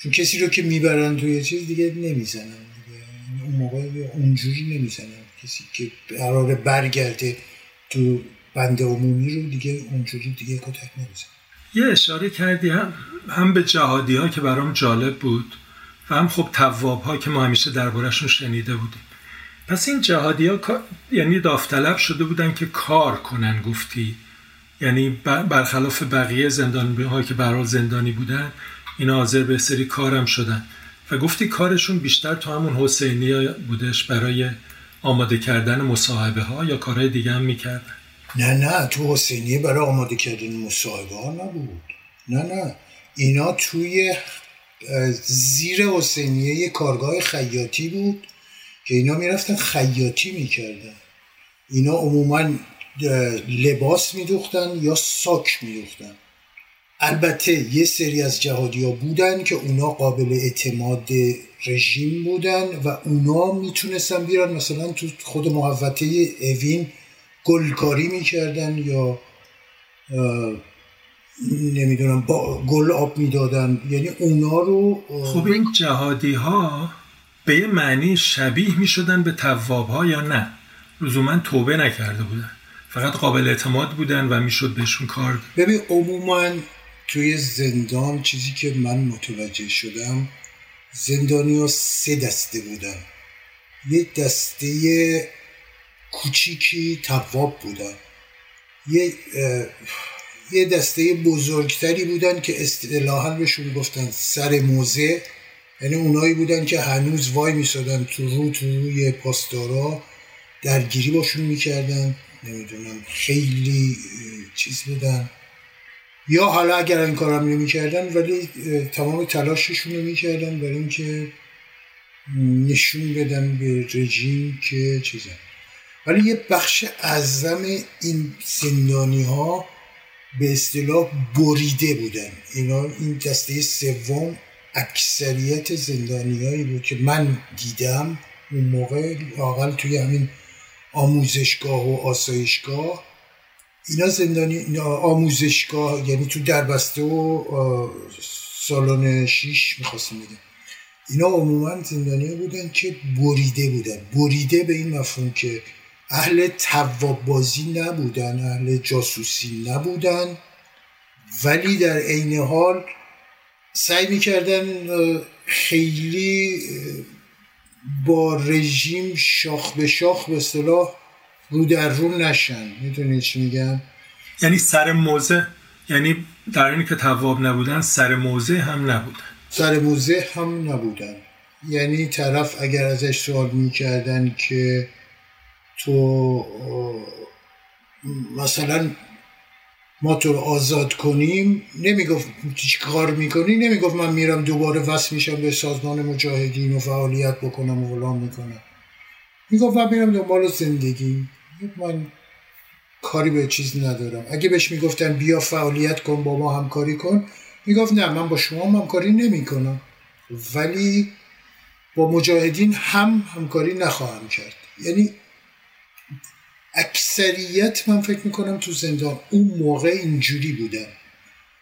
چون کسی رو که می‌برن توی چیز دیگه نمی‌زنن. دیگه. اون موقع اونجوری نمی‌زنن. کسی که قرار برگرده تو بند عمومی رو دیگه اونجوری دیگه کتک نمی‌زنن یه اشاره کردی هم, هم به جهادی ها که برام جالب بود و هم خب تواب ها که ما همیشه دربارهشون شنیده بودیم. پس این جهادی ها یعنی داوطلب شده بودن که کار کنن گفتی. یعنی برخلاف بقیه زندانی ها که برحال زندانی بودن اینا حاضر به سری کارم شدن. و گفتی کارشون بیشتر تو همون حسینی بودش برای آماده کردن مصاحبه ها یا کارهای دیگه هم می‌کردن؟ نه نه تو حسینی برای آماده کردن مصاحبه ها نبود. نه نه. اینا توی زیر حسینیه یه کارگاه خیاطی بود که اینا می‌رفتن خیاطی می‌کردن. اینا عموما لباس میدوختن یا ساک میدوختن. البته یه سری از جهادی ها بودن که اونا قابل اعتماد رژیم بودن و اونا می‌تونستن بیرن مثلا تو خود محوطه اوین گلکاری می‌کردن یا نمی‌دونم با گل آب می‌دادن. یعنی اونا رو خب این جهادی ها به یه معنی شبیه می‌شدن به تواب ها یا نه؟ لزوما توبه نکرده بودن. فقط قابل اعتماد بودن و می‌شد بهشون کار ببین عموما توی زندان چیزی که من متوجه شدم زندانی ها سه دسته بودن. یه دسته کوچیکی تواب بودن. یه یه دسته بزرگتری بودن که اصطلاحا بهشون گفتن سر موزه. یعنی اونایی بودن که هنوز وای میسادن تو رو تو روی پاسدارا. درگیری باشون می‌کردن. نمی‌دونم خیلی چیز بودن. یا حالا اگر این کارم نمی‌کردن ولی تمام تلاششون رو می‌کردن برای اینکه نشون بدن به رژیم که چیزه. ولی یه بخش اعظم این زندانی ها به اصطلاح بریده بودن. اینا این دسته سوم اکثریت زندانیایی بود که من دیدم اون موقع لاقل توی همین آموزشگاه و آسایشگاه. اینا زندانی آموزشگاه یعنی تو دربسته و سالن شیش می‌خواستم بگم اینا عموما زندانی بودن که بریده بودن. بریده به این مفهوم که اهل تواب بازی نبودن اهل جاسوسی نبودن ولی در عین حال سعی می‌کردن خیلی با رژیم شاخ به شاخ به اصطلاح رو در رو نشن. می‌دونی چی میگم؟ یعنی سر موزه یعنی در اینی که تواب نبودن سر موزه هم نبودن. سر موزه هم نبودن. یعنی طرف اگر ازش سوال می‌کردن که تو مثلا ما تو رو آزاد کنیم نمی‌گفت چی کار می‌کنی نمی‌گفت من میرم دوباره وصل میشم به سازمان مجاهدین و فعالیت بکنم و فلان می‌کنم. می‌گفت من میرم دنبال زندگی. من کاری به چیز ندارم. اگه بهش می‌گفتن بیا فعالیت کن با ما همکاری کن می‌گفت نه من با شما همکاری نمی‌کنم. ولی با مجاهدین هم همکاری نخواهم کرد. یعنی اکثریت من فکر می‌کنم تو زندان اون موقع اینجوری بودن.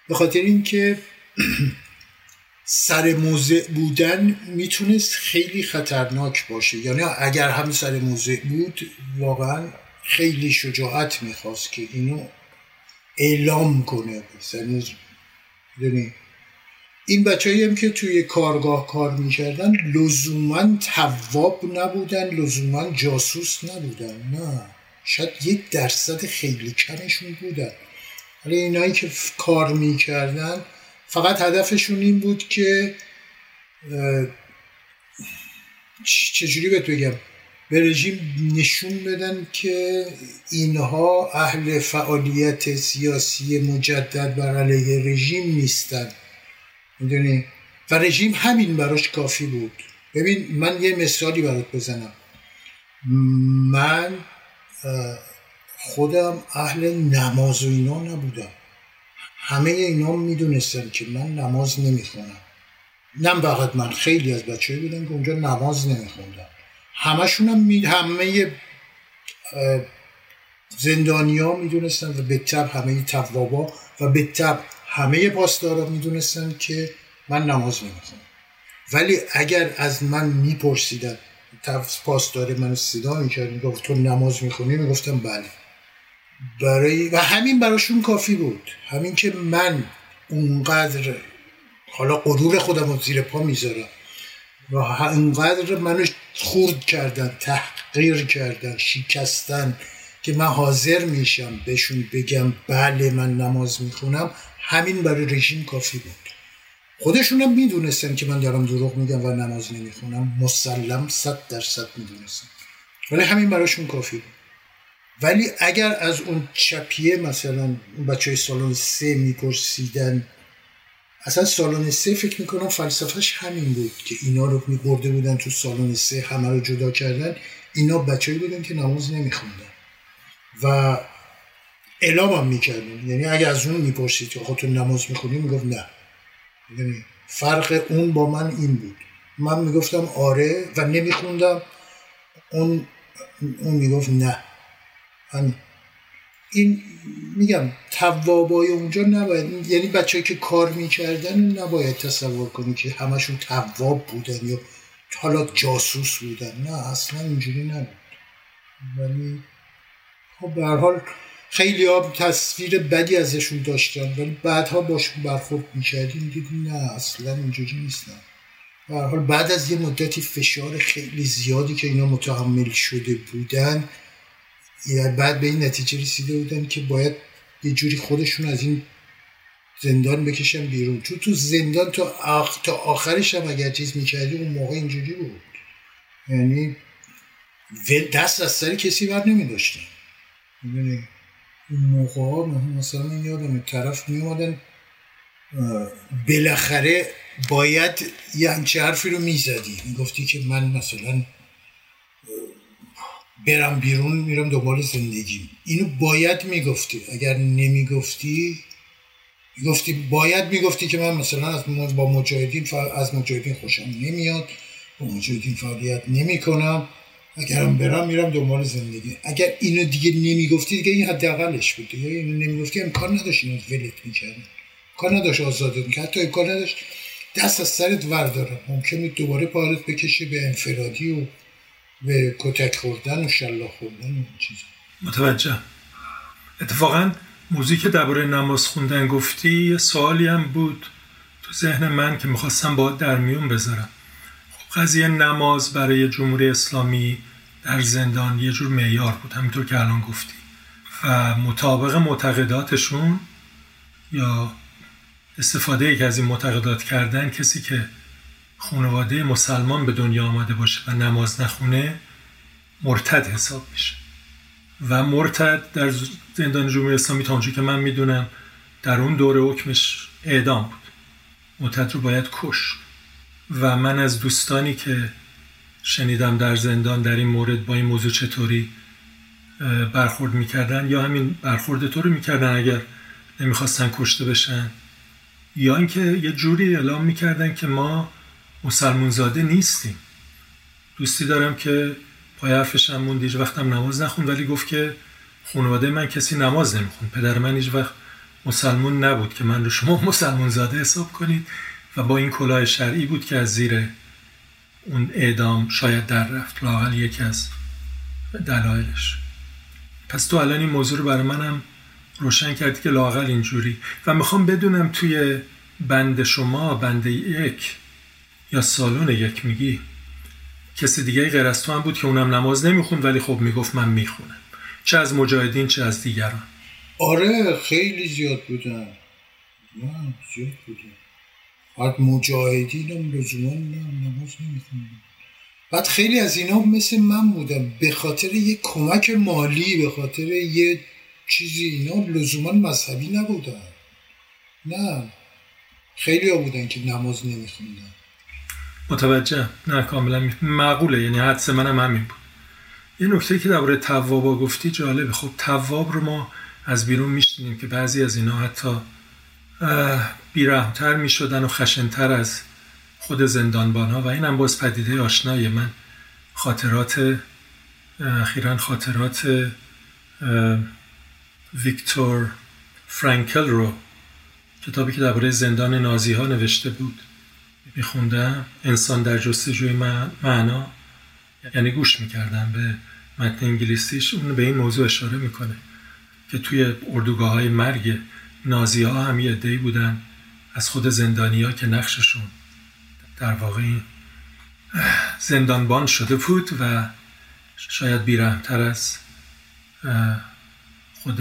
به خاطر اینکه سر موضع بودن می‌تونست خیلی خطرناک باشه. یعنی اگر هم سر موضع بود واقعا خیلی شجاعت می‌خواست که اینو اعلام کنه. یعنی این بچه هم که توی کارگاه کار می‌کردن لزوما تواب نبودن لزوما جاسوس نبودن. نه شاید یک درصد خیلی کمشون بودن. ولی اینایی که کار می‌کردن فقط هدفشون این بود که چجوری بهت بگم؟ به رژیم نشون بدن که اینها اهل فعالیت سیاسی مجدد بر علیه رژیم نیستن. می‌دونی؟ و رژیم همین براش کافی بود. ببین من یه مثالی برات بزنم. من خودم اهل نماز و اینا نبودم. همه اینا می‌دونستن که من نماز نمی‌خونم. نه فقط من خیلی از بچه بودن که اونجا نماز نمیخوندن. همشون هم می... همه زندانیا می‌دونستن و به تب همه توابا و به تب همه پاسدارا می‌دونستن که من نماز نمی‌خونم ولی اگر از من میپرسیدن پاسدار منو صدا می‌کرد می‌گفت تو نماز می‌خونی؟ می‌گفتم بله. برای و همین براشون کافی بود. همین که من اونقدر حالا غرور خودم رو زیر پا می‌ذارم. و اونقدر منو خورد کردن تحقیر کردن شکستن که من حاضر میشم بهشون بگم بله من نماز می‌خونم. همین برای رژیم کافی بود. خودشون هم می‌دونستن که من دارم دروغ میگم و نماز نمی‌خونم. مسلم صد درصد می‌دونستن. ولی همین براشون کافی بود. ولی اگر از اون چپیه مثلا اون بچه های سالن سه میپرسیدن اصلا سالن سه فکر می‌کنم فلسفهش همین بود که اینا رو میبرده بودن تو سالن سه همه رو جدا کردن. اینا بچه بودن که نماز نمیخوندن. و اعلام هم می‌کردن. یعنی اگر از اون می‌پرسید که تو نماز می‌خونی می‌گفت نه. یعنی فرق اون با من این بود. من می‌گفتم آره و نمیخوندم. اون اون می‌گفت نه. من این میگم توابای اونجا نباید یعنی بچه که کار می‌کردن نباید تصور کنی که همشون تواب بودن یا حالا جاسوس بودن. نه اصلا اینجوری نبود. ولی خب حال خیلی ها تصویر بدی ازشون داشتن ولی بعدها باشون برخورد می‌کردیم دیدیم نه اصلا اینجوری نیستن به حال بعد از یه مدتی فشار خیلی زیادی که اینا متحمل شده بودن بعد به این نتیجه رسیده بودن که باید یه جوری خودشون از این زندان بکشن بیرون. تو تو زندان تا, آخ... تا آخرش هم اگر چیز می‌کردی اون موقع اینجوری بود. یعنی دست از سر کسی بر نمی داشتن می‌دونی؟ اون موقع ها مثلا من یادم طرف می اومدن بالاخره باید یه همچه حرفی رو می‌زدی. می‌گفتی که من مثلا برم بیرون میرم دنبال زندگی اینو باید می‌گفتی. اگر نمی‌گفتی می‌گفتی باید می‌گفتی که من مثلا از با مجاهدین از مجاهدین خوشم نمیاد با مجاهدین فعالیت نمی کنم اگرم برم میرم دنبال زندگی. اگر اینو دیگه نمی‌گفتی دیگه این حداقلش بود. دیگه اینو نمی‌گفتی امکان نداشت اینو ولت می‌کردن کار نداشت آزاده می‌کرد حتی امکان نداشت دست از سرت ورداره. ممکنه دوباره پارت بکشه به انفرادی و به کتک خوردن و شلا خوردن و چیز متوجه. اتفاقا موزیک درباره نماز خوندن گفتی یه سوالی هم بود تو ذهن من که می‌خواستم با در میون بذارم. خب قضیه نماز برای جمهوری اسلامی در زندان یه جور معیار بود همینطور که الان گفتی. و مطابق معتقداتشون یا استفاده که از این معتقدات کردن کسی که خانواده مسلمان به دنیا آمده باشه و نماز نخونه مرتد حساب میشه. و مرتد در زندان جمهوری اسلامی تا که من می‌دونم در اون دوره حکمش اعدام بود. مرتد رو باید کش. و من از دوستانی که شنیدم در زندان در این مورد با این موضوع چطوری برخورد می‌کردن یا همین برخورد تو رو می‌کردن اگر نمی‌خواستن کشته بشن یا اینکه یه جوری اعلام می‌کردن که ما مسلمون زاده نیستیم. دوستی دارم که پای حرفش هم موند هیچ وقتم نماز نخون ولی گفت که خانواده من کسی نماز نمیخون پدر من هیچ وقت مسلمون نبود که من رو شما مسلمون زاده حساب کنید و با این کلاه شرعی بود که از زیر اون اعدام شاید در رفت لاقل یکی از دلایلش. پس تو الان این موضوع رو برای منم روشن کردی که لاقل اینجوری. و می‌خوام بدونم توی بند شما بند یک یا سالون یک میگی؟ کسی دیگه غیر از تو هم بود که اونم نماز نمی‌خوند ولی خب می‌گفت من می‌خونم. چه از مجاهدین چه از دیگران. آره خیلی زیاد بودن. نه زیاد بودن. بعد مجاهدین هم لزوما نماز نمیخوندن. بعد خیلی از اینا مثل من بودن. به خاطر یه کمک مالی به خاطر یه چیزی اینا لزوما مذهبی نبودن. نه. خیلی ها بودن که نماز نمیخوندن. متوجه؟ نه کاملا معقوله. یعنی حدس منم همین بود. یه نکته که درباره توابا گفتی جالبه. خب تواب رو ما از بیرون میشنیم که بعضی از اینا حتی بیرحمتر می‌شدن و خشنتر از خود زندانبان ها و این هم باز پدیده آشنای من. خاطرات اخیرا خاطرات ویکتور فرانکل رو کتابی که درباره زندان نازی ها نوشته بود. میخوندم انسان در جستجوی معنا یعنی گوش می‌کردم به متن انگلیسیش اون به این موضوع اشاره می‌کنه که توی اردوگاه های مرگ نازی ها هم یه عده‌ای بودن از خود زندانی ها که نقششون در واقع زندانبان شده بود و شاید بیرحمتر از خود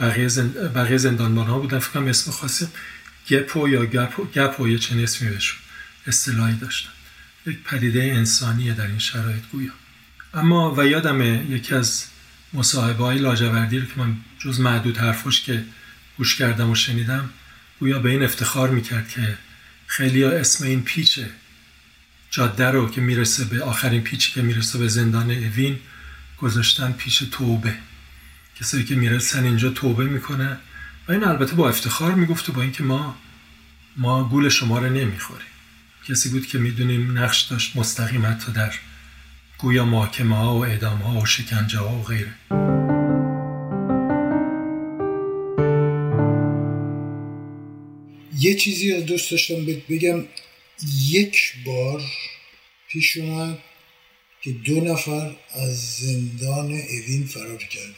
بقیه. بقیه زندانبان ها بودن فکرم اسم خاصی گپو یا گپو, گپو یه چنین اسمی بهشون اصطلاحی داشتن. یک پدیده انسانیه در این شرایط گویا. اما و یادم یکی از مصاحبه های لاجوردی رو که من جز معدود حرفش که گوش کردم و شنیدم گویا به این افتخار می‌کرد که خیلی ها اسم این پیچه جاده رو که می‌رسه به آخرین پیچی که می‌رسه به زندان اوین گذاشتن پیش توبه. کسایی که می‌رسن اینجا توبه می‌کنه و این البته با افتخار می‌گفت با اینکه ما ما گول شما رو نمی‌خوریم. کسی بود که می‌دونیم نقش داشت مستقیم حتی در گویا محاکمه ها و اعدام ها و شکنجه ها و غیره. یه چیزی از دوست داشتم بگم. یک بار پیش اومد که دو نفر از زندان اوین فرار کردن.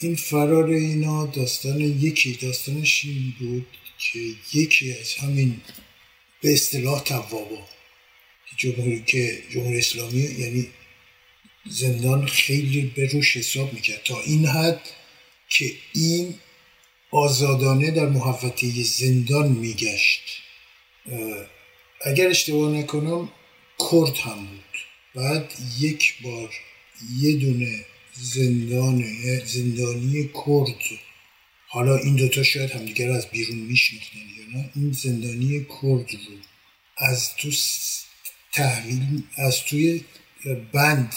این فرار اینا داستان یکی داستانش این بود که یکی از همین به اصطلاح توابا جمهوری که جمهوری اسلامی یعنی زندان خیلی به روش حساب می‌کرد. تا این حد که این آزادانه در محوطه زندان میگشت. اگر اشتباه نکنم کرد هم بود. بعد یک بار یه دونه زندان زندانی کرد حالا این دوتا شاید همدیگر از بیرون میشناختن یا نه این زندانی کرد رو از تو تحویل از توی بند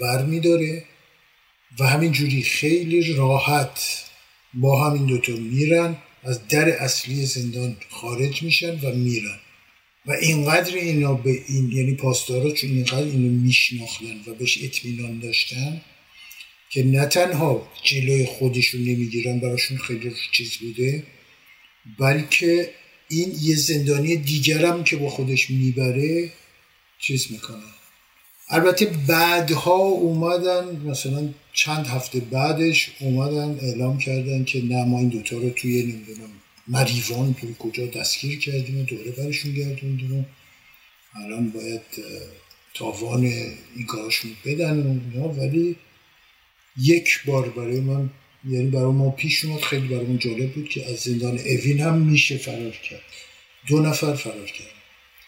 ور میداره و همینجوری خیلی راحت با همین دوتا میرن از در اصلی زندان خارج میشن و میرن. و اینقدر اینا به این یعنی پاسدارا چون اینقدر اینو میشناختن و بهش اطمینان داشتن که نه تنها جلوی خودشون نمی‌گیرن براشون خیلی چیز بوده بلکه این یه زندانی دیگرم که با خودش می‌بره چیز می‌کنه. البته بعدها اومدن مثلا چند هفته بعدش اومدن اعلام کردن که نه ما این دوتا رو توی نمی‌دونم مریوان توی کجا دستگیر کردیم و دوره برشون گردوندیم الان باید تاوان این کاراشون بدن ولی یک بار برای من یعنی برای ما پیش اومد خیلی برای من جالب بود که از زندان اوین هم میشه فرار کرد. دو نفر فرار کرد.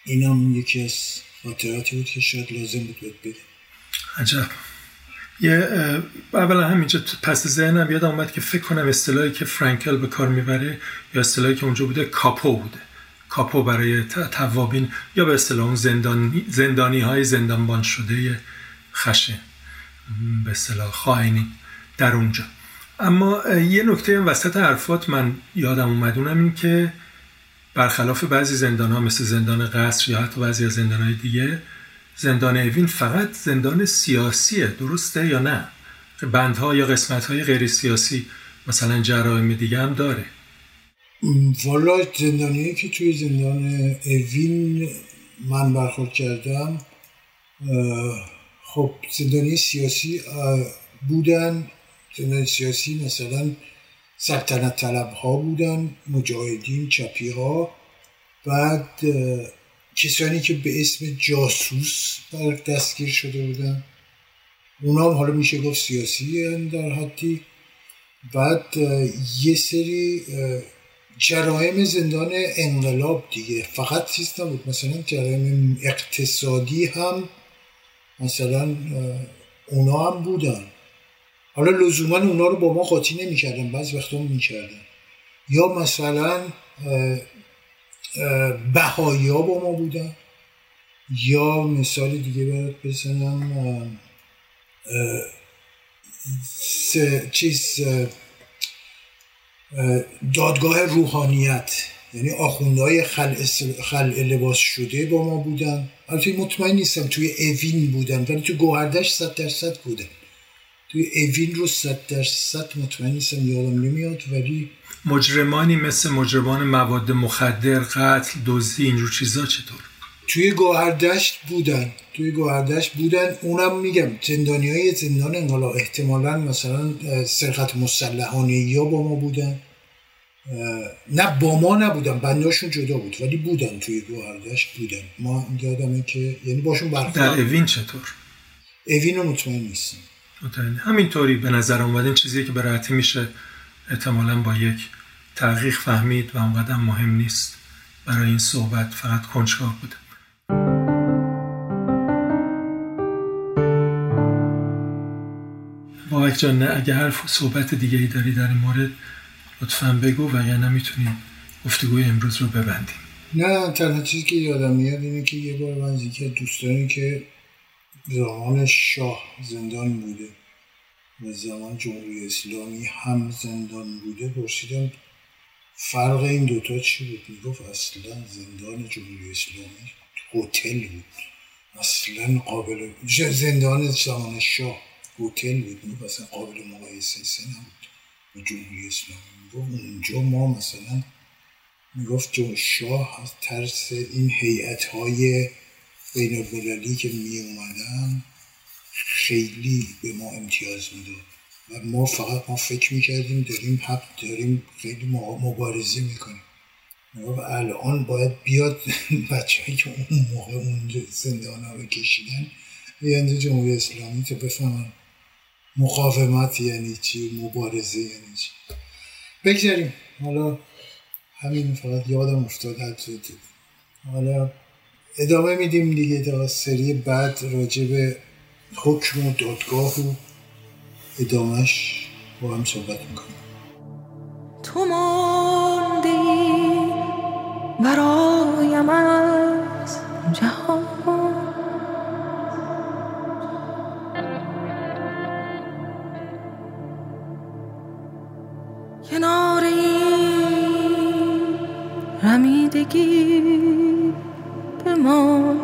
این هم یکی از خاطراتی بود که شاید لازم بود باید بده عجب. یه اولا همینجا پس ذهنم یاد اومد که فکر کنم اصطلاحی که فرانکل به کار می‌بره یا اصطلاحی که اونجا بوده کاپو بوده. کاپو برای توابین یا به اصطلاح اون زندانی, زندانی های زندانبان شده خشه به اصطلاح خائنی در اونجا. اما یه نکته وسط حرفات من یادم اومد اونم این که برخلاف بعضی زندان ها مثل زندان قصر یا حتی بعضی از زندان های دیگه زندان اوین فقط زندان سیاسیه درسته یا نه؟ بندها یا قسمت های غیر سیاسی مثلا جرایم دیگه هم داره. والا زندانی که توی زندان اوین من برخورد کردم خب زندانی سیاسی بودن زندانی سیاسی مثلا سلطنت طلب ها بودن مجاهدین چپی ها بعد کسانی که به اسم جاسوس دستگیر شده بودن. اونا هم حالا میشه گفت سیاسی در حدی. بعد یه سری جرایم زندان انقلاب دیگه. فقط چیز نبود مثلا جرایم اقتصادی هم مثلا اونا هم بودن. حالا لزوما اونا رو با ما قاطی نمی‌کردن بعضی وقتا می‌کردن. یا مثلا بهایا با ما بودن یا مثال دیگه برات بزنم چیز دادگاه روحانیت. یعنی آخوندهای خل, خل لباس شده با ما بودن. البته مطمئن نیستم توی اوین بودن ولی تو گوهردش صد درصد بودن توی اوین رو صد درصد مطمئن نیستم یادم نمیاد ولی مجرمانی مثل مجرمان مواد مخدر قتل دزدی اینجور چیزا چطور؟ توی گوهردشت بودن. توی گوهردشت بودن. اونم میگم زندانی های زندان انقلاب احتمالا مثلا سرقت مسلحانه یا با ما بودن. نه با ما نبودن بنداشون جدا بود ولی بودن توی گوهردشت بودن. ما یادمه که یعنی باشون برخورد در اوین چطور؟ اوین رو مطمئن نیستم. همینطوری به نظر اومد. این چیزی که به میشه احتمالا با یک تحقیق فهمید و اونقدر مهم نیست برای این صحبت. فقط کنجکاو بوده. بابک جان اگه حرف صحبت دیگه ای داری در این مورد لطفا بگو و یا نمی‌تونیم گفتگوی امروز رو ببندیم. نه تنها چیزی که یادم میاد اینه که یه بار من که دوستانی که زمان شاه زندان بوده و زمان جمهوری اسلامی هم زندان بوده پرسیدم فرق این دوتا چی بود؟ می‌گفت اصلا زندان جمهوری اسلامی هتل بود. اصلا قابل زندان زمان شاه هتل بود. اصلا قابل مقایسه نبود با جمهوری اسلامی. اونجا ما مثلا می‌گفت شاه از ترس این هیئت های بین که می اومدن خیلی به ما امتیاز می‌داد. و ما فقط ما فکر می‌کردیم داریم حق داریم خیلی مبارزه می‌کنیم. و الان باید بیاد بچه که اون موقع اون زندان ها کشیدن بیانده جمهوری اسلامی تا بفهمن مقاومت یعنی چی مبارزه یعنی چی. بگذاریم. حالا همین فقط یادم افتاد حالا ادامه میدیم دیگه تا سری بعد راجع به حکم و دادگاه و ادامش با هم صحبت می‌کنیم. تو ماندی برایم از جهان رمیدگی بمان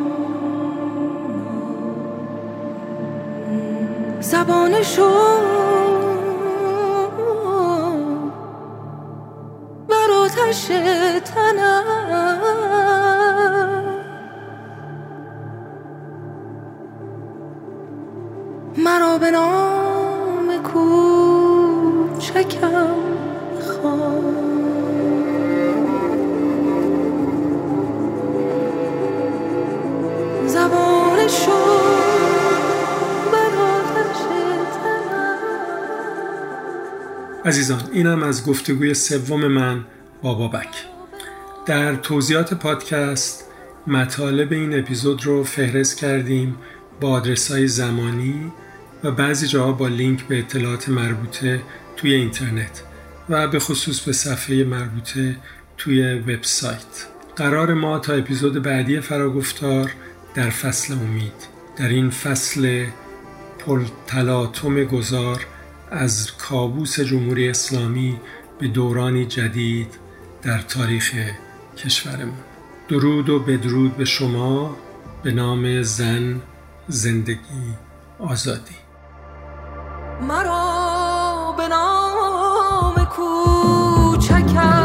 زبان شو بر آتش تنم مرا به نام کوچکم خواه عزیزان اینم از گفتگوی سوم من با بابک. در توضیحات پادکست مطالب این اپیزود رو فهرست کردیم با آدرس های زمانی و بعضی جاها با لینک به اطلاعات مربوطه توی اینترنت و به خصوص به صفحه مربوطه توی وبسایت. قرار ما تا اپیزود بعدی فراگفتار در فصل امید در این فصل پرتلاطم گذار از کابوس جمهوری اسلامی به دورانی جدید در تاریخ کشورمون. درود و بدرود به شما به نام زن زندگی آزادی. مرا به نام کوچکم